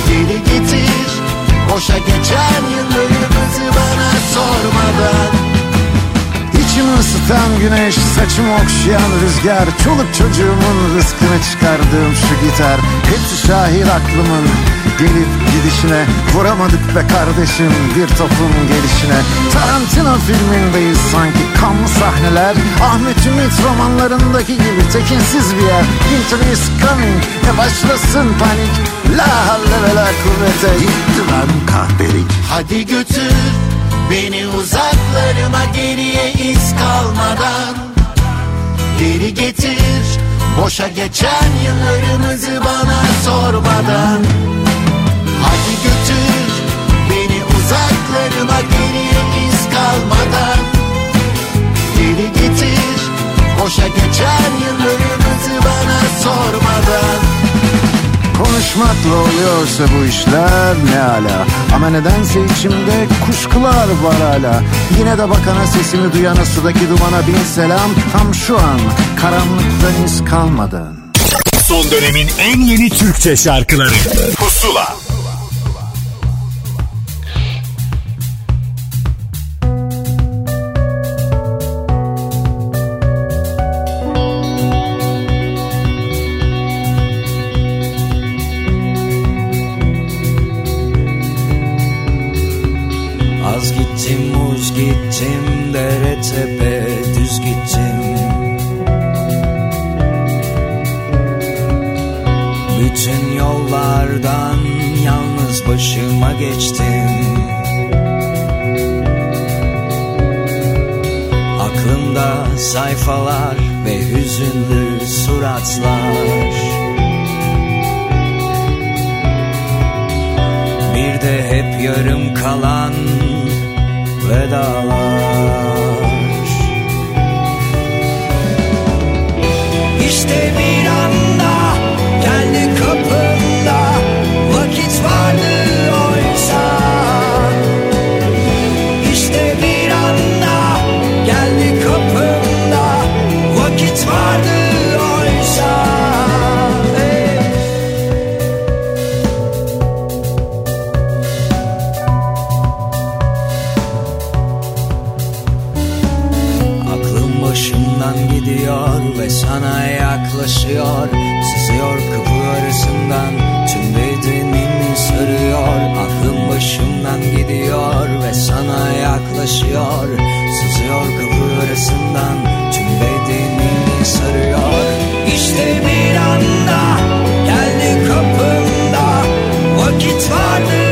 Geri getir boşa geçen yıllarımızı bana sormadan. İçimi ısıtan güneş, saçımı okşayan rüzgar. Çoluk çocuğumun rızkını çıkardığım şu gitar. Hepsi şahit aklımın gelip gidişine Vuramadık be kardeşim bir topun gelişine. Tarantino filmindeyiz sanki kanlı sahneler. Ahmet Ümit romanlarındaki gibi tekinsiz bir yer. Winter is coming, ne başlasın panik. La havle ve la kuvvete gitti lan kahpelik. Hadi götür beni uzaklarıma geriye iz kalmadan. Geri getir boşa geçen yıllarımızı bana sormadan Hadi götür beni uzaklarıma geriye iz kalmadan. Geri getir boşa geçen yıllarımızı bana sormadan. Konuşmakla oluyorsa bu işler ne ala. Ama nedense içimde kuşkular var hala Yine de bakana sesimi duyana sudaki dumana bin selam. Tam şu an karanlıktan iz kalmadan. Son dönemin en yeni Türkçe şarkıları. Pusula gittim dere tepe düz gittim. Bütün yollardan yalnız başıma geçtim. Aklımda sayfalar ve hüzünlü suratlar. Bir de hep yarım kalan vedalar. İşte bir anda geldi kapımda vakit vardı oysa. İşte bir anda geldi kapımda vakit vardı ve sana yaklaşıyor. Sızıyor kapı arasından tüm bedenimi sarıyor. Aklım başımdan gidiyor ve sana yaklaşıyor. Sızıyor kapı arasından tüm bedenimi sarıyor. İşte bir anda geldi kapımda. Vakit vardı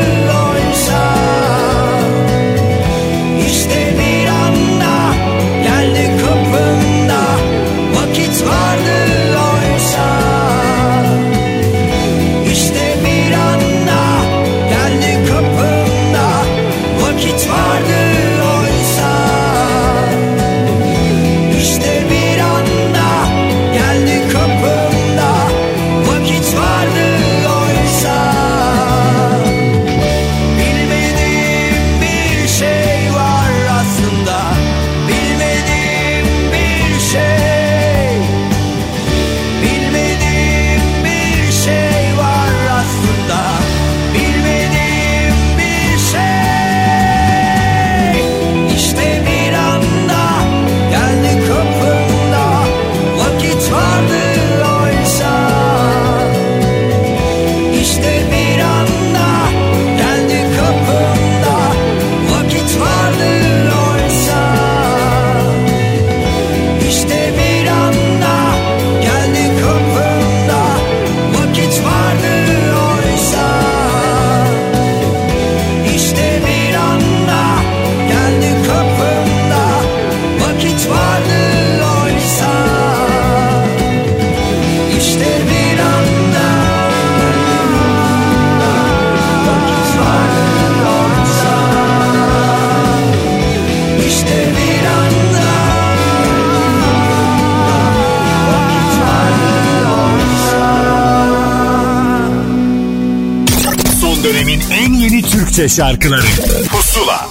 Türkçe şarkıları Pusula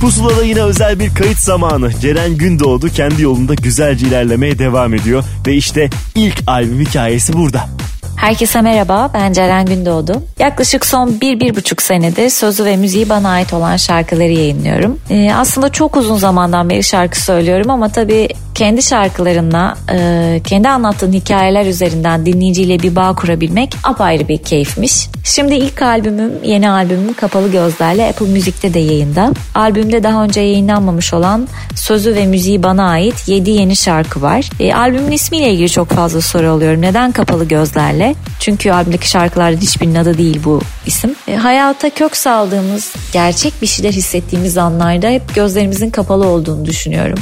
Pusula'da yine özel bir kayıt zamanı. Ceren Gündoğdu kendi yolunda güzelce ilerlemeye devam ediyor. Ve işte ilk albüm hikayesi burada. Herkese merhaba ben Ceren Gündoğdu. Yaklaşık son bir, bir buçuk senedir sözü ve müziği bana ait olan şarkıları yayınlıyorum. Ee, aslında çok uzun zamandan beri şarkı söylüyorum ama tabii kendi şarkılarımla, e, kendi anlattığın hikayeler üzerinden dinleyiciyle bir bağ kurabilmek apayrı bir keyifmiş. Şimdi ilk albümüm, yeni albümüm Kapalı Gözler'le Apple Müzik'te de yayında. Albümde daha önce yayınlanmamış olan sözü ve müziği bana ait 7 yeni şarkı var. E, albümün ismiyle ilgili çok fazla soru alıyorum. Neden Kapalı Gözler'le? Çünkü albümdeki şarkıların hiçbirinin adı değil bu isim. E, hayata kök saldığımız, gerçek bir şeyler hissettiğimiz anlarda hep gözlerimizin kapalı olduğunu düşünüyorum.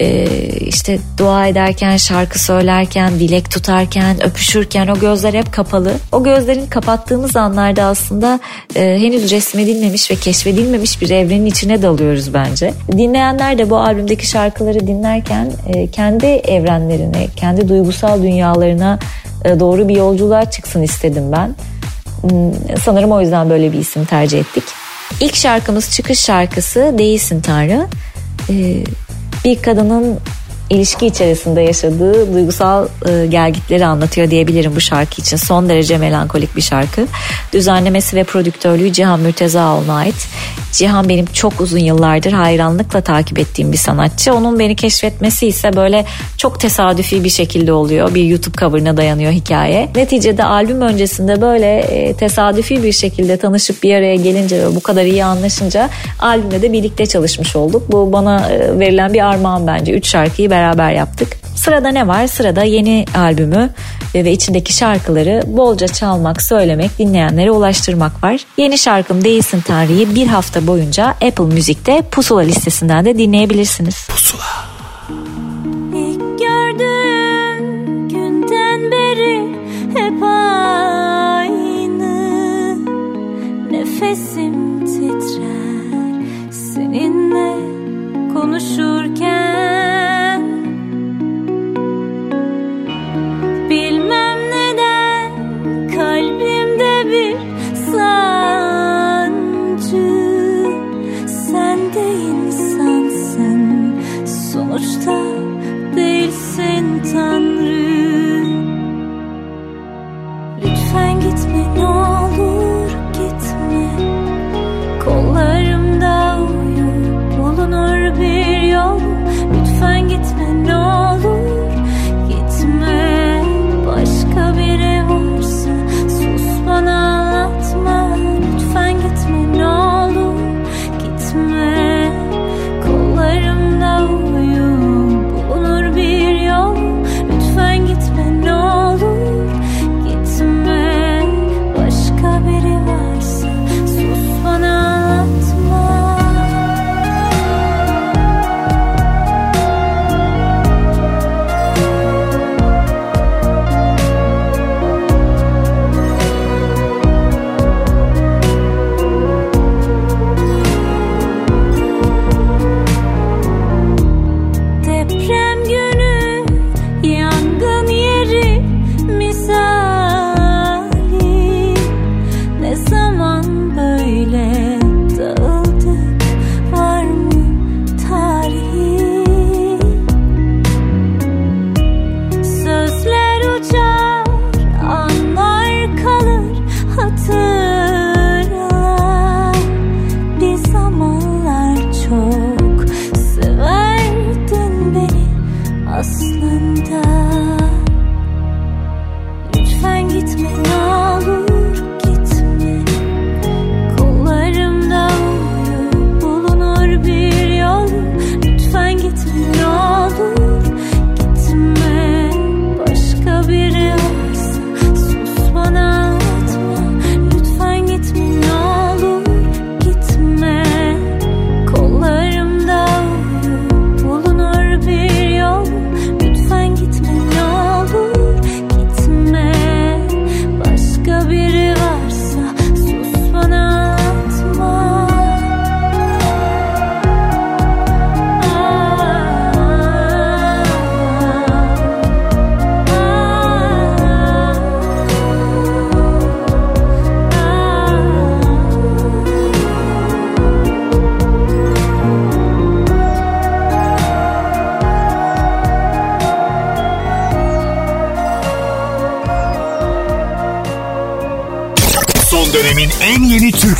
Ee, işte dua ederken, şarkı söylerken, dilek tutarken, öpüşürken o gözler hep kapalı. O gözlerin kapattığımız anlarda aslında e, henüz resmedilmemiş ve keşfedilmemiş bir evrenin içine dalıyoruz bence. Dinleyenler de bu albümdeki şarkıları dinlerken e, kendi evrenlerine, kendi duygusal dünyalarına e, doğru bir yolculuğa çıksın istedim ben. Hmm, Sanırım o yüzden böyle bir isim tercih ettik. İlk şarkımız çıkış şarkısı Değilsin Tanrı. Ee, bir kadının ilişki içerisinde yaşadığı duygusal e, gelgitleri anlatıyor diyebilirim bu şarkı için. Son derece melankolik bir şarkı. Düzenlemesi ve prodüktörlüğü Cihan Mürtezaoğlu'na ait. Cihan benim çok uzun yıllardır hayranlıkla takip ettiğim bir sanatçı. Onun beni keşfetmesi ise böyle çok tesadüfi bir şekilde oluyor. Bir YouTube cover'ına dayanıyor hikaye. Neticede albüm öncesinde böyle e, tesadüfi bir şekilde tanışıp bir araya gelince ve bu kadar iyi anlaşınca albümde de birlikte çalışmış olduk. Bu bana e, verilen bir armağan bence. Üç şarkıyı beraber yaptık. Sırada ne var? Sırada yeni albümü ve ve içindeki şarkıları bolca çalmak, söylemek, dinleyenlere ulaştırmak var. Yeni şarkım Değilsin Tanrı'yı bir hafta boyunca Apple Müzik'te Pusula listesinden de dinleyebilirsiniz. Pusula. İlk gördüğüm günden beri hep aynı Nefesim titrer seninle konuşurken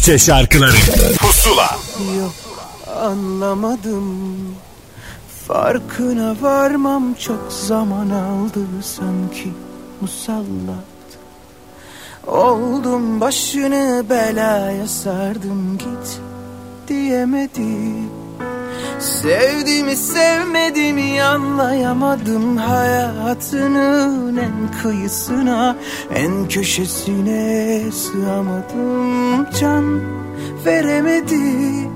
Türkçe şarkıları. Pusula. Yok anlamadım. Farkına varmam çok zaman aldı sanki musallat. Oldum başını belaya sardım git diyemedim. Sevdiğimi sevmediğimi anlayamadım Hayatının en kıyısına En köşesine sığamadım Can veremedim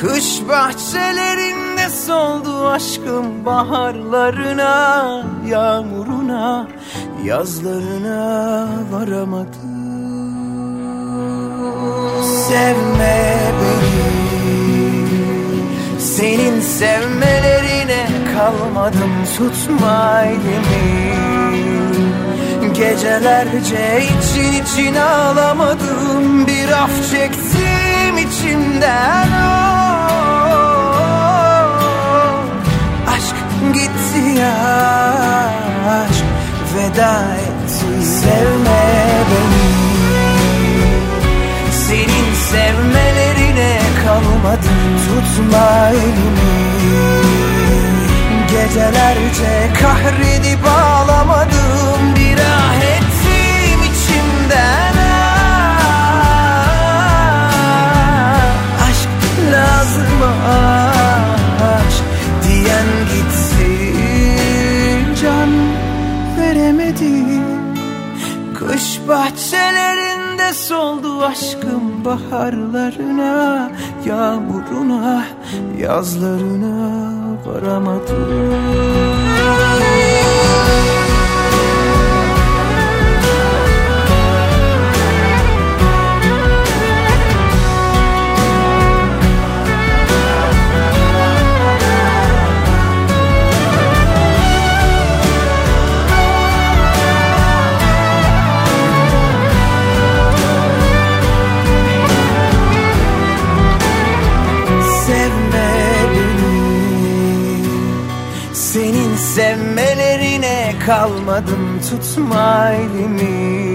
Kış bahçelerinde soldu aşkım Baharlarına, yağmuruna Yazlarına varamadım Sevme beni senin sevmelerine kalmadım tutma elimi Gecelerce için için ağlamadım. Bir af çektim içimden. Oh. Aşk gitti ya aşk veda etti. Sevme beni. Senin sevmelerine kalmadım tutma elimi. Gecelerce kahredip ağlamadım lazım aşk diyen gitsin Can veremedim Kış bahçelerinde soldu aşkım baharlarına Yağmuruna, yazlarına varamadım kalmadım tutma elimi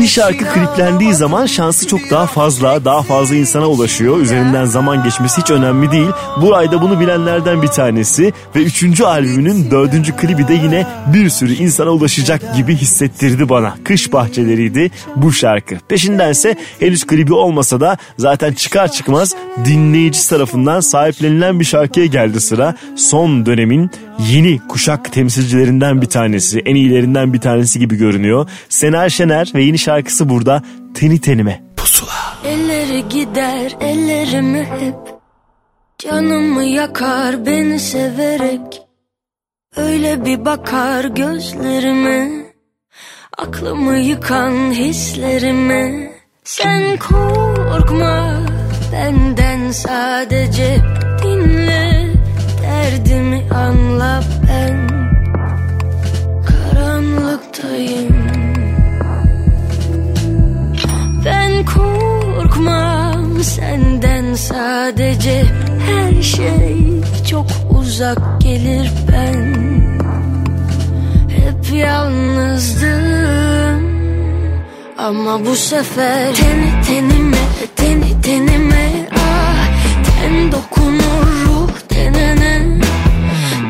Bir şarkı kliplendiği zaman şansı çok daha fazla, daha fazla insana ulaşıyor. Üzerinden zaman geçmesi hiç önemli değil. Bu ayda bunu bilenlerden bir tanesi ve üçüncü albümünün dördüncü klibi de yine bir sürü insana ulaşacak gibi hissettirdi bana. Kış bahçeleriydi bu şarkı. Peşindense henüz klibi olmasa da zaten çıkar çıkmaz dinleyici tarafından sahiplenilen bir şarkıya geldi sıra. Son dönemin yeni kuşak temsilcilerinden bir tanesi, en iyilerinden bir tanesi gibi görünüyor. Sena Şener ve yeni şarkısı burada. Teni Tenime. Elleri gider ellerimi hep. Canımı yakar beni severek. Öyle bir bakar gözlerime. Aklımı yıkan hislerime. Sen korkma benden sadece dinle. Derdimi anla ben. Karanlıktayım senden sadece her şey çok uzak gelir ben. Hep yalnızdım ama bu sefer Teni tenime, teni tenime ah Ten dokunur ruh tenene.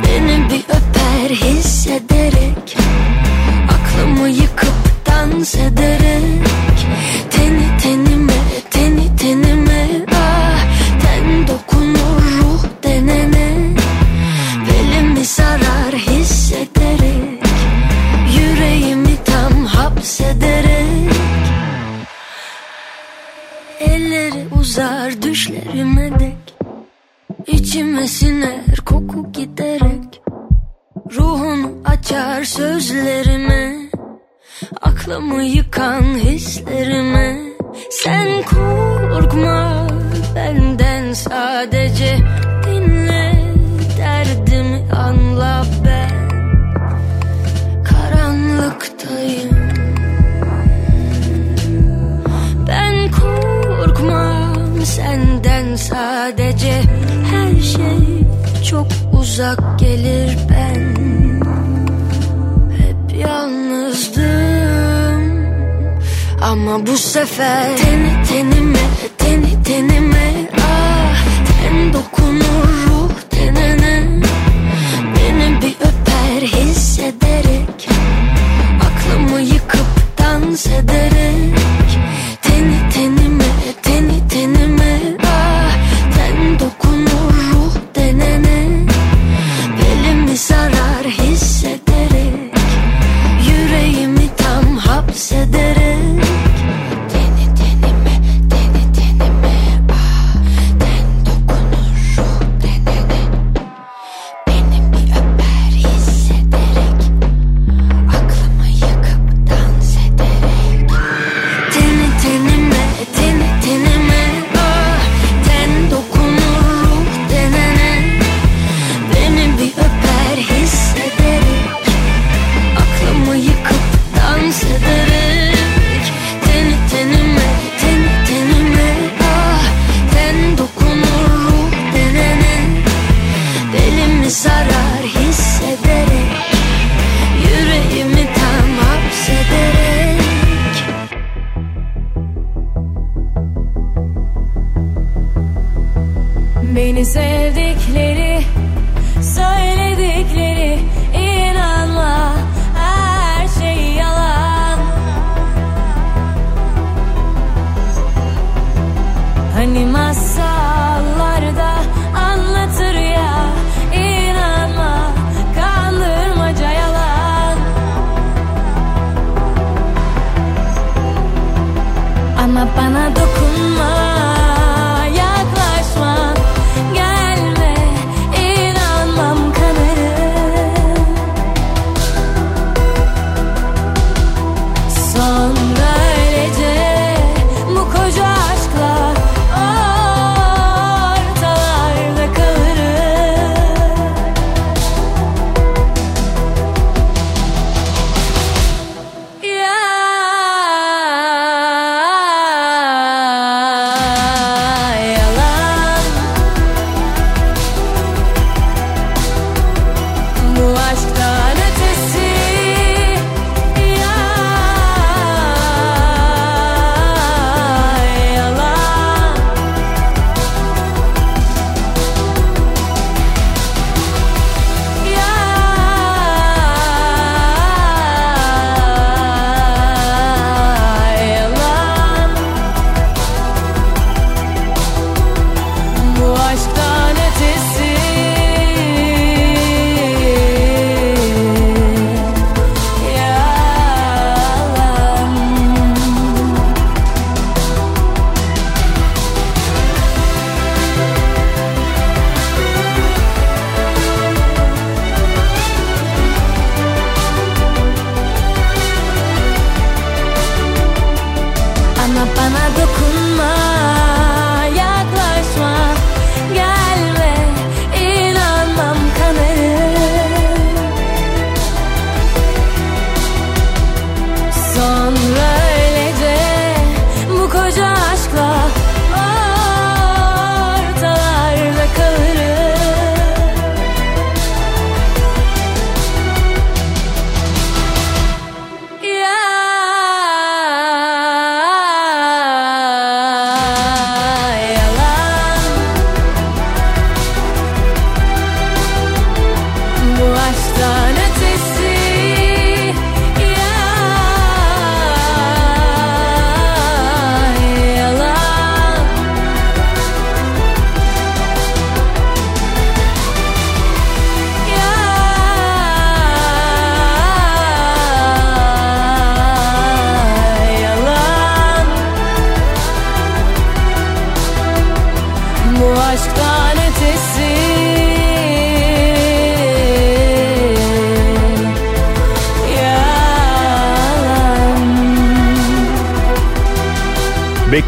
Beni bir öper hissederek Aklımı yıkıp dans ederek Teni teni tenime ah Ten dokunur ruh denene. Belimi sarar hissederek Yüreğimi tam hapsederek. Elleri uzar düşlerime dek. İçime siner koku giderek. Ruhunu açar sözlerime. Aklımı yıkan hislerime Sen korkma benden sadece Dinle. Derdimi anla ben. Karanlıktayım. Ben korkmam senden sadece Her şey çok uzak gelir ben Ama bu sefer Teni tenime, teni tenime. Ah, ten dokunur ruh tenene. Beni bir öper hissederek. Aklımı yıkıp dans ederek. Teni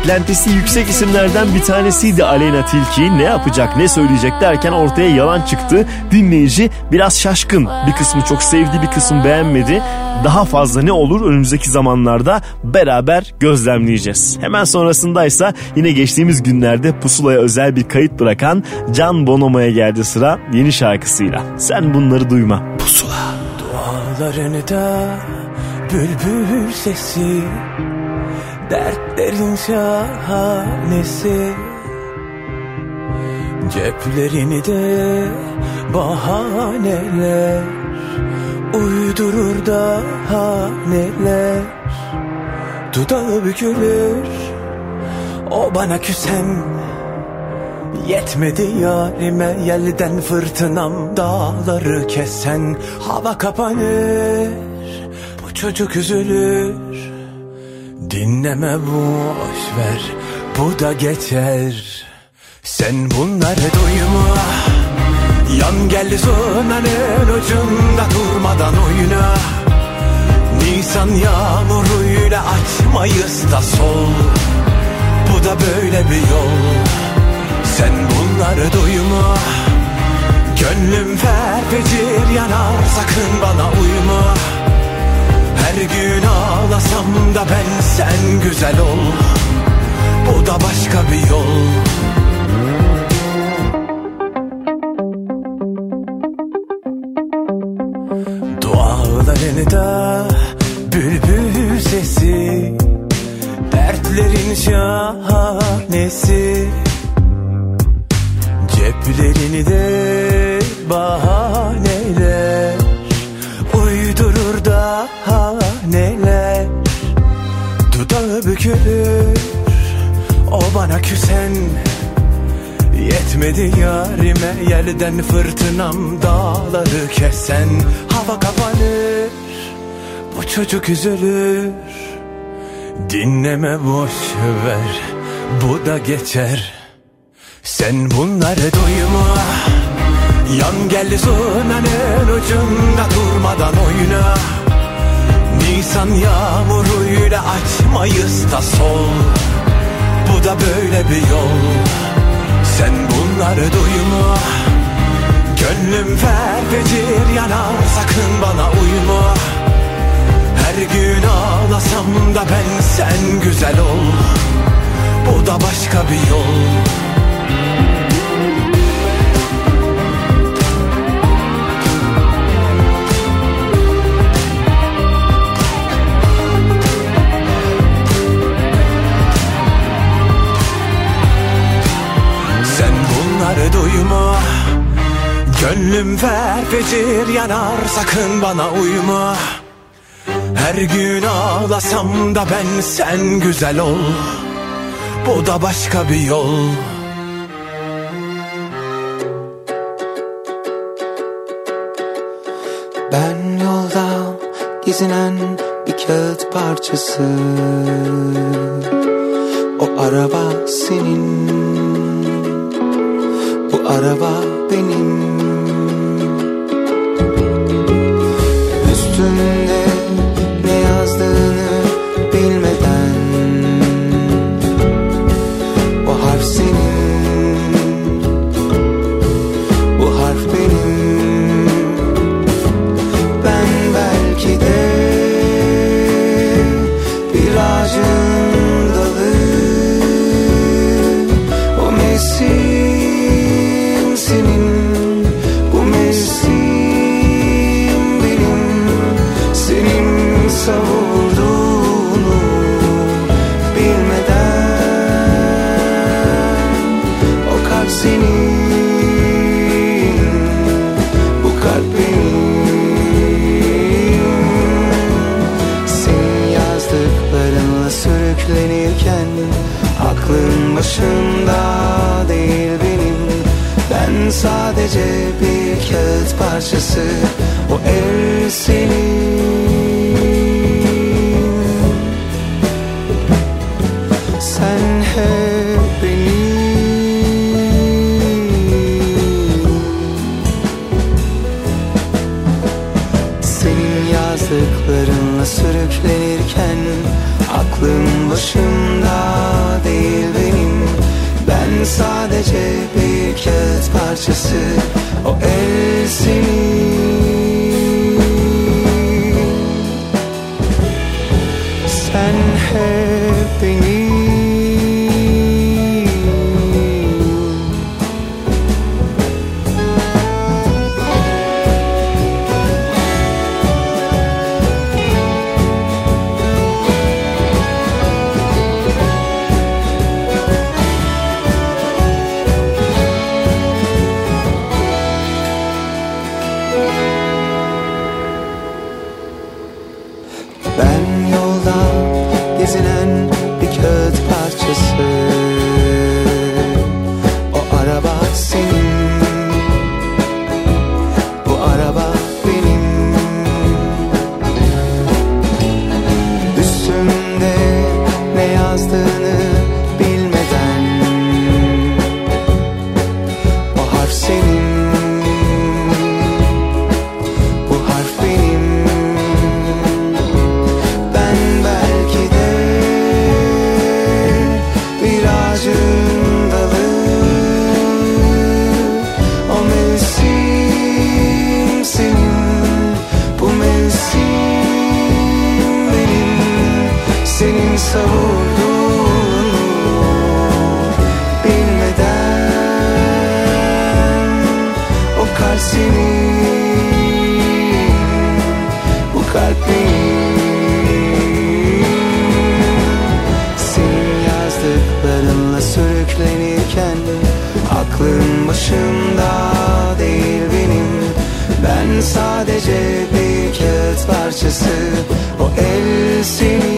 Beklentisi yüksek isimlerden bir tanesiydi Aleyna Tilki. Ne yapacak ne söyleyecek derken ortaya yalan çıktı. Dinleyici biraz şaşkın. Bir kısmı çok sevdi bir kısmı beğenmedi. Daha fazla ne olur önümüzdeki zamanlarda beraber gözlemleyeceğiz. Hemen sonrasındaysa yine geçtiğimiz günlerde pusulaya özel bir kayıt bırakan Can Bonomo'ya geldi sıra yeni şarkısıyla. Sen bunları duyma. Pusula. Dualarını da bülbül sesi Dertlerin şahanesi Ceplerini de bahaneler Uydurur daha neler Dudağı bükülür O bana küsen. Yetmedi yarime yelden fırtınam Dağları kesen. Hava kapanır Bu çocuk üzülür Dinleme boş ver Bu da geçer. Sen bunları duyma. Yan gel zurnanın ucunda durmadan oyna. Nisan yağmuruyla açmayız da sol. Bu da böyle bir yol. Sen bunları duyma. Gönlüm ferfecir yanar sakın bana uyma Her gün ağlasam da ben sen güzel ol. Bu da başka bir yol. Dualarını da bülbül sesi Dertlerin şahanesi. Ceplerini de bana küsen Yetmedi yarime yerden fırtınam dağları kesen. Hava kapanır Bu çocuk üzülür. Dinleme boş ver Bu da geçer. Sen bunları duyma. Yan gel zurnanın ucunda durmadan oyna. Nisan yağmuruyla açmayız da sol Bu da böyle bir yol. Sen bunları duyma. Gönlüm ferfecir yanar sakın bana uyma. Her gün ağlasam da ben sen güzel ol. Bu da başka bir yol bunları duyma. Gönlüm ferfecir yanar sakın bana uyma. Her gün ağlasam da ben sen güzel ol. Bu da başka bir yol. Ben yolda gezinen bir kağıt parçası. O araba senin Bu araba benim. Üstünde sadece bir kağıt parçası. O el senin Sadece bir kağıt parçası. O el senin. Sen hep Kalp senin Bu kalp senin yazdıklarınla sürüklenirken Aklın başımda değil benim. Ben sadece bir kağıt parçası. O el senin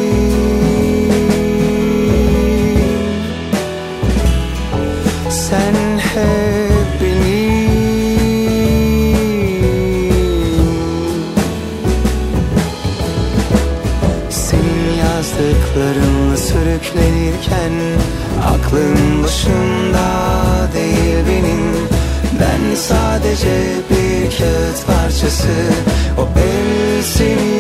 Aklın başında değil benim. Ben sadece bir kağıt parçası. O el senin.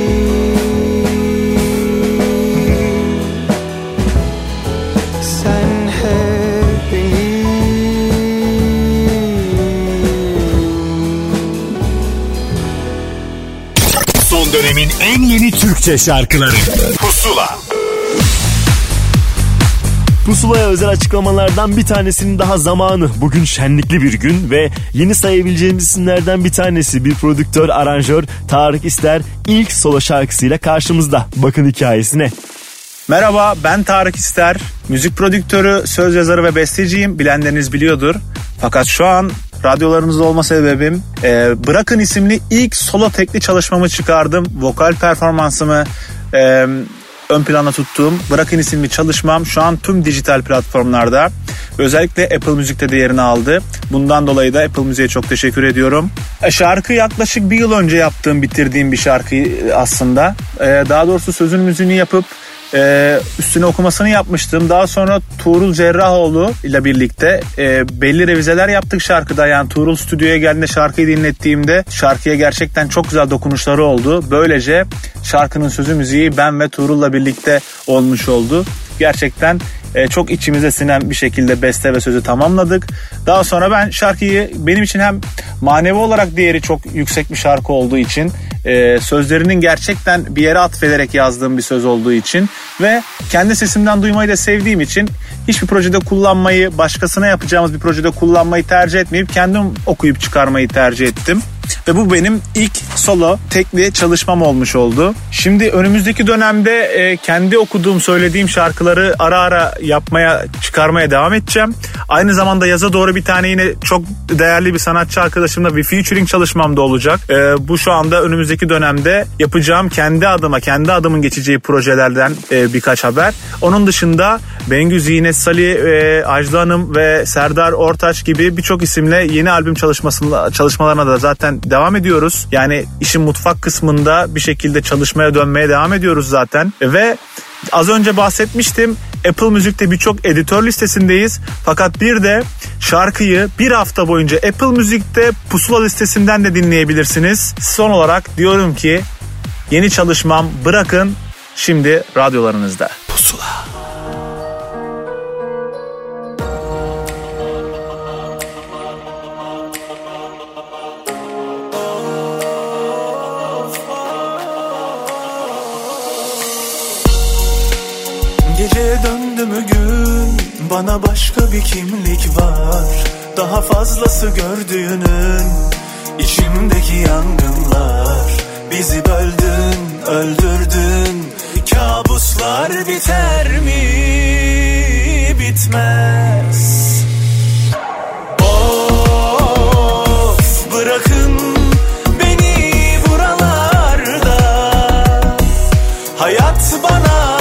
Son dönemin en yeni Türkçe şarkıları. Pusula Pusula'ya özel açıklamalardan bir tanesinin daha zamanı. Bugün şenlikli bir gün ve yeni sayabileceğimiz isimlerden bir tanesi bir prodüktör, aranjör Tarık İster ilk solo şarkısıyla karşımızda. Bakın hikayesine. Merhaba ben Tarık İster. Müzik prodüktörü, söz yazarı ve besteciyim. Bilenleriniz biliyordur. Fakat şu an radyolarınızda olma sebebim e, Bırakın isimli ilk solo tekli çalışmamı çıkardım. Vokal performansımı e, ön plana tuttuğum Bırakın isimli çalışmam şu an tüm dijital platformlarda. Özellikle Apple Müzik'te de yerini aldı. Bundan dolayı da Apple Müzik'e çok teşekkür ediyorum. E, Şarkı yaklaşık bir yıl önce yaptığım, bitirdiğim bir şarkı aslında. E, Daha doğrusu sözün müziğini yapıp e, üstüne okumasını yapmıştım. Daha sonra Tuğrul Cerrahoğlu ile birlikte e, belli revizeler yaptık şarkıda. Yani Tuğrul stüdyoya geldiğinde şarkıyı dinlettiğimde şarkıya gerçekten çok güzel dokunuşları oldu. Böylece şarkının sözü müziği ben ve Tuğrul'la birlikte olmuş oldu. Gerçekten e, çok içimize sinen bir şekilde beste ve sözü tamamladık. Daha sonra ben şarkıyı benim için hem manevi olarak değeri çok yüksek bir şarkı olduğu için e, sözlerinin gerçekten bir yere atfederek yazdığım bir söz olduğu için ve kendi sesimden duymayı da sevdiğim için hiçbir projede kullanmayı başkasına yapacağımız bir projede kullanmayı tercih etmeyip kendim okuyup çıkarmayı tercih ettim. Ve bu benim ilk solo tekli çalışmam olmuş oldu. Şimdi önümüzdeki dönemde e, kendi okuduğum, söylediğim şarkıları ara ara yapmaya, çıkarmaya devam edeceğim. Aynı zamanda yaza doğru bir tane yine çok değerli bir sanatçı arkadaşımla bir featuring çalışmam da olacak. E, bu şu anda önümüzdeki dönemde yapacağım kendi adıma, kendi adımın geçeceği projelerden e, birkaç haber. Onun dışında Bengü Zinet Salih, e, Ajda Hanım ve Serdar Ortaç gibi birçok isimle yeni albüm çalışmasında çalışmalarına da zaten devam ediyoruz. Yani işin mutfak kısmında bir şekilde çalışmaya dönmeye devam ediyoruz zaten. Ve az önce bahsetmiştim. Apple Müzik'te birçok editör listesindeyiz. Fakat bir de şarkıyı bir hafta boyunca Apple Müzik'te pusula listesinden de dinleyebilirsiniz. Son olarak diyorum ki yeni çalışmam bırakın şimdi radyolarınızda. Pusula. Gece döndü mü gün? Bana başka bir kimlik var. Daha fazlası gördüğünün içimdeki yangınlar. Bizi böldün öldürdün. Kabuslar biter mi? Bitmez. Of bırakın beni buralarda. Hayat bana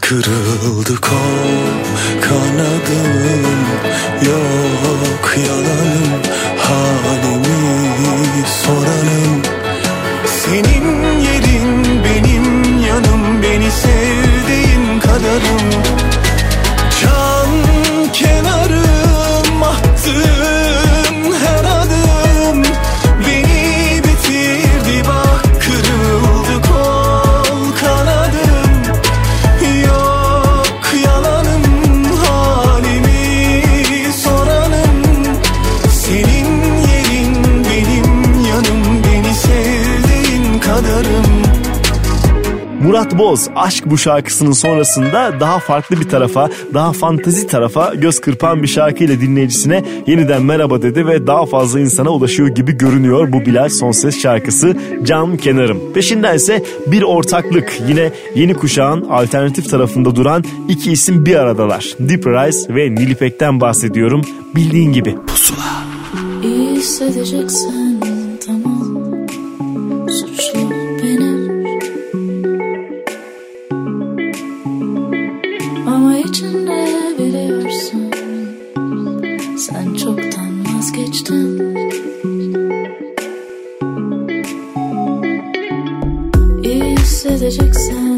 Kırıldı kol kanadım Yok. Yalanım halimi soranım Senin yerin benim yanım Beni sevdiğin kadarım. Boz Aşk bu şarkısının sonrasında daha farklı bir tarafa, daha fantazi tarafa göz kırpan bir şarkıyla dinleyicisine yeniden merhaba dedi ve daha fazla insana ulaşıyor gibi görünüyor bu Bilal Son şarkısı Cam Kenarım. Peşinden ise bir ortaklık yine yeni kuşağın alternatif tarafında duran iki isim bir aradalar. Deep Rise ve Nilipek'ten bahsediyorum. Bildiğin gibi pusula. İyi hissedeceksin edeceksen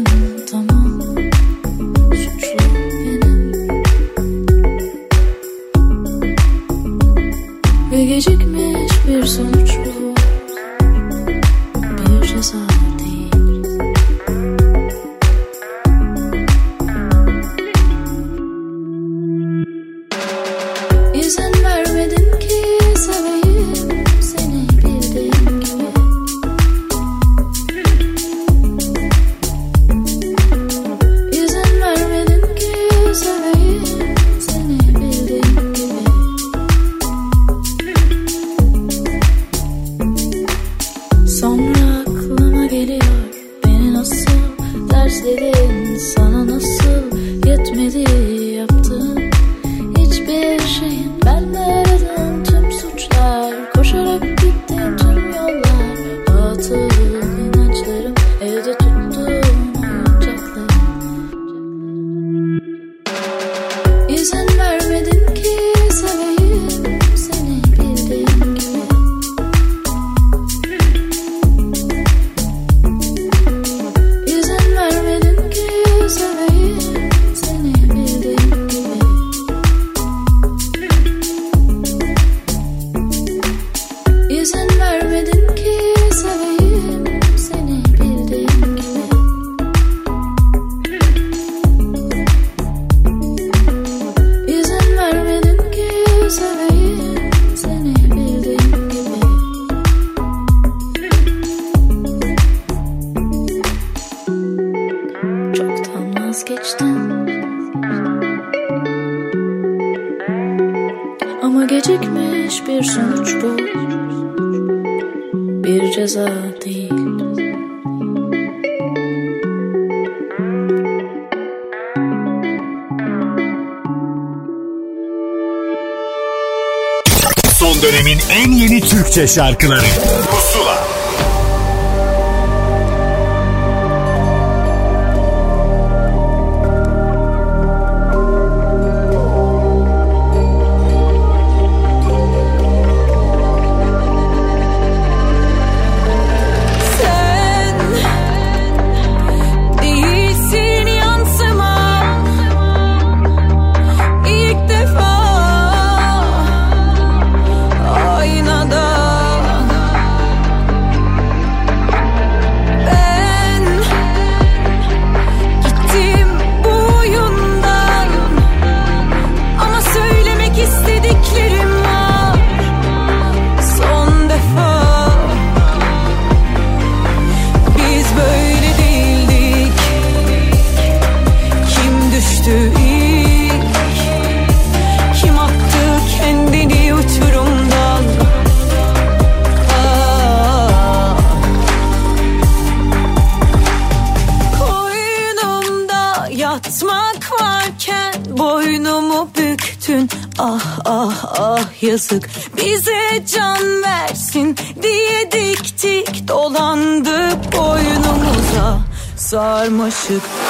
Son dönemin en yeni Türkçe şarkıları. took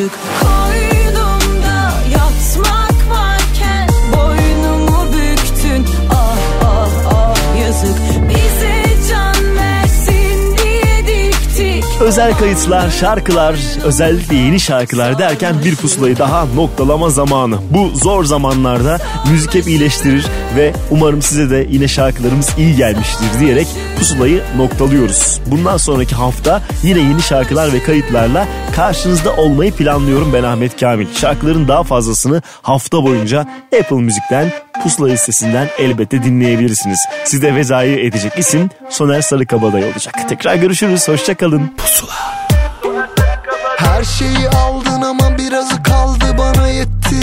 took kayıtlar, şarkılar, özellikle yeni şarkılar derken bir pusulayı daha noktalama zamanı. Bu zor zamanlarda müzik hep iyileştirir ve umarım size de yine şarkılarımız iyi gelmiştir diyerek pusulayı noktalıyoruz. Bundan sonraki hafta yine yeni şarkılar ve kayıtlarla karşınızda olmayı planlıyorum ben Ahmet Kamil. Şarkıların daha fazlasını hafta boyunca Apple Müzik'ten Pusula listesinden elbette dinleyebilirsiniz. Size vezayı edecek isim Soner Sarıkabadayı olacak. Tekrar görüşürüz. Hoşçakalın. Pusula. Her şeyi aldın ama birazı kaldı bana yetti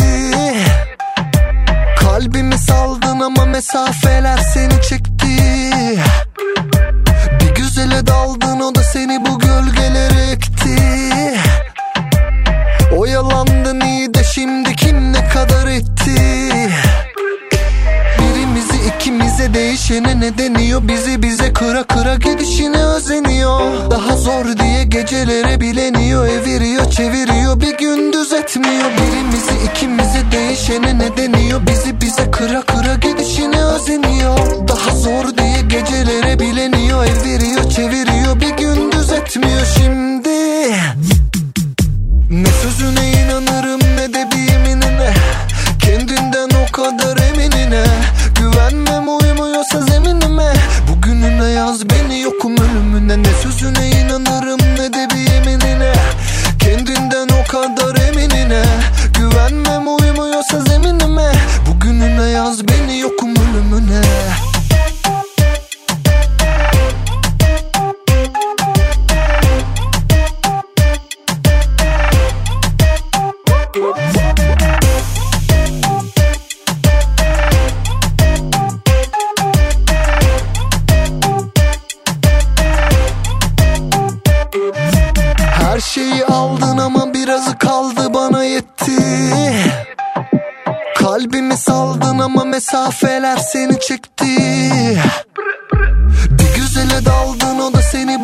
Kalbimi saldın ama mesafeler seni çekti değişene ne deniyor? Bizi bize kıra kıra gidişine özeniyor. Daha zor diye gecelere bileniyor. Eviriyor çeviriyor. Bir gündüz etmiyor Birimizi ikimize değişene ne deniyor? Bizi bize kıra kıra gidişine özeniyor. Daha zor diye gecelere bileniyor. Eviriyor çeviriyor. Bir gündüz etmiyor şimdi Ne sözüne inanırım ne de bir yeminine Kendinden o kadar eminine Güvenmem uymuyorsa zeminime. Bugününe yaz beni yokum ölümüne. Ne sözüne inanırım ne de bir yeminine. Kendinden o kadar eminine Güvenmem uymuyorsa zeminime. Bugününe yaz beni yokum ölümüne yetti Kalbimi saldın ama mesafeler seni çekti. Bir güzele daldın o da seni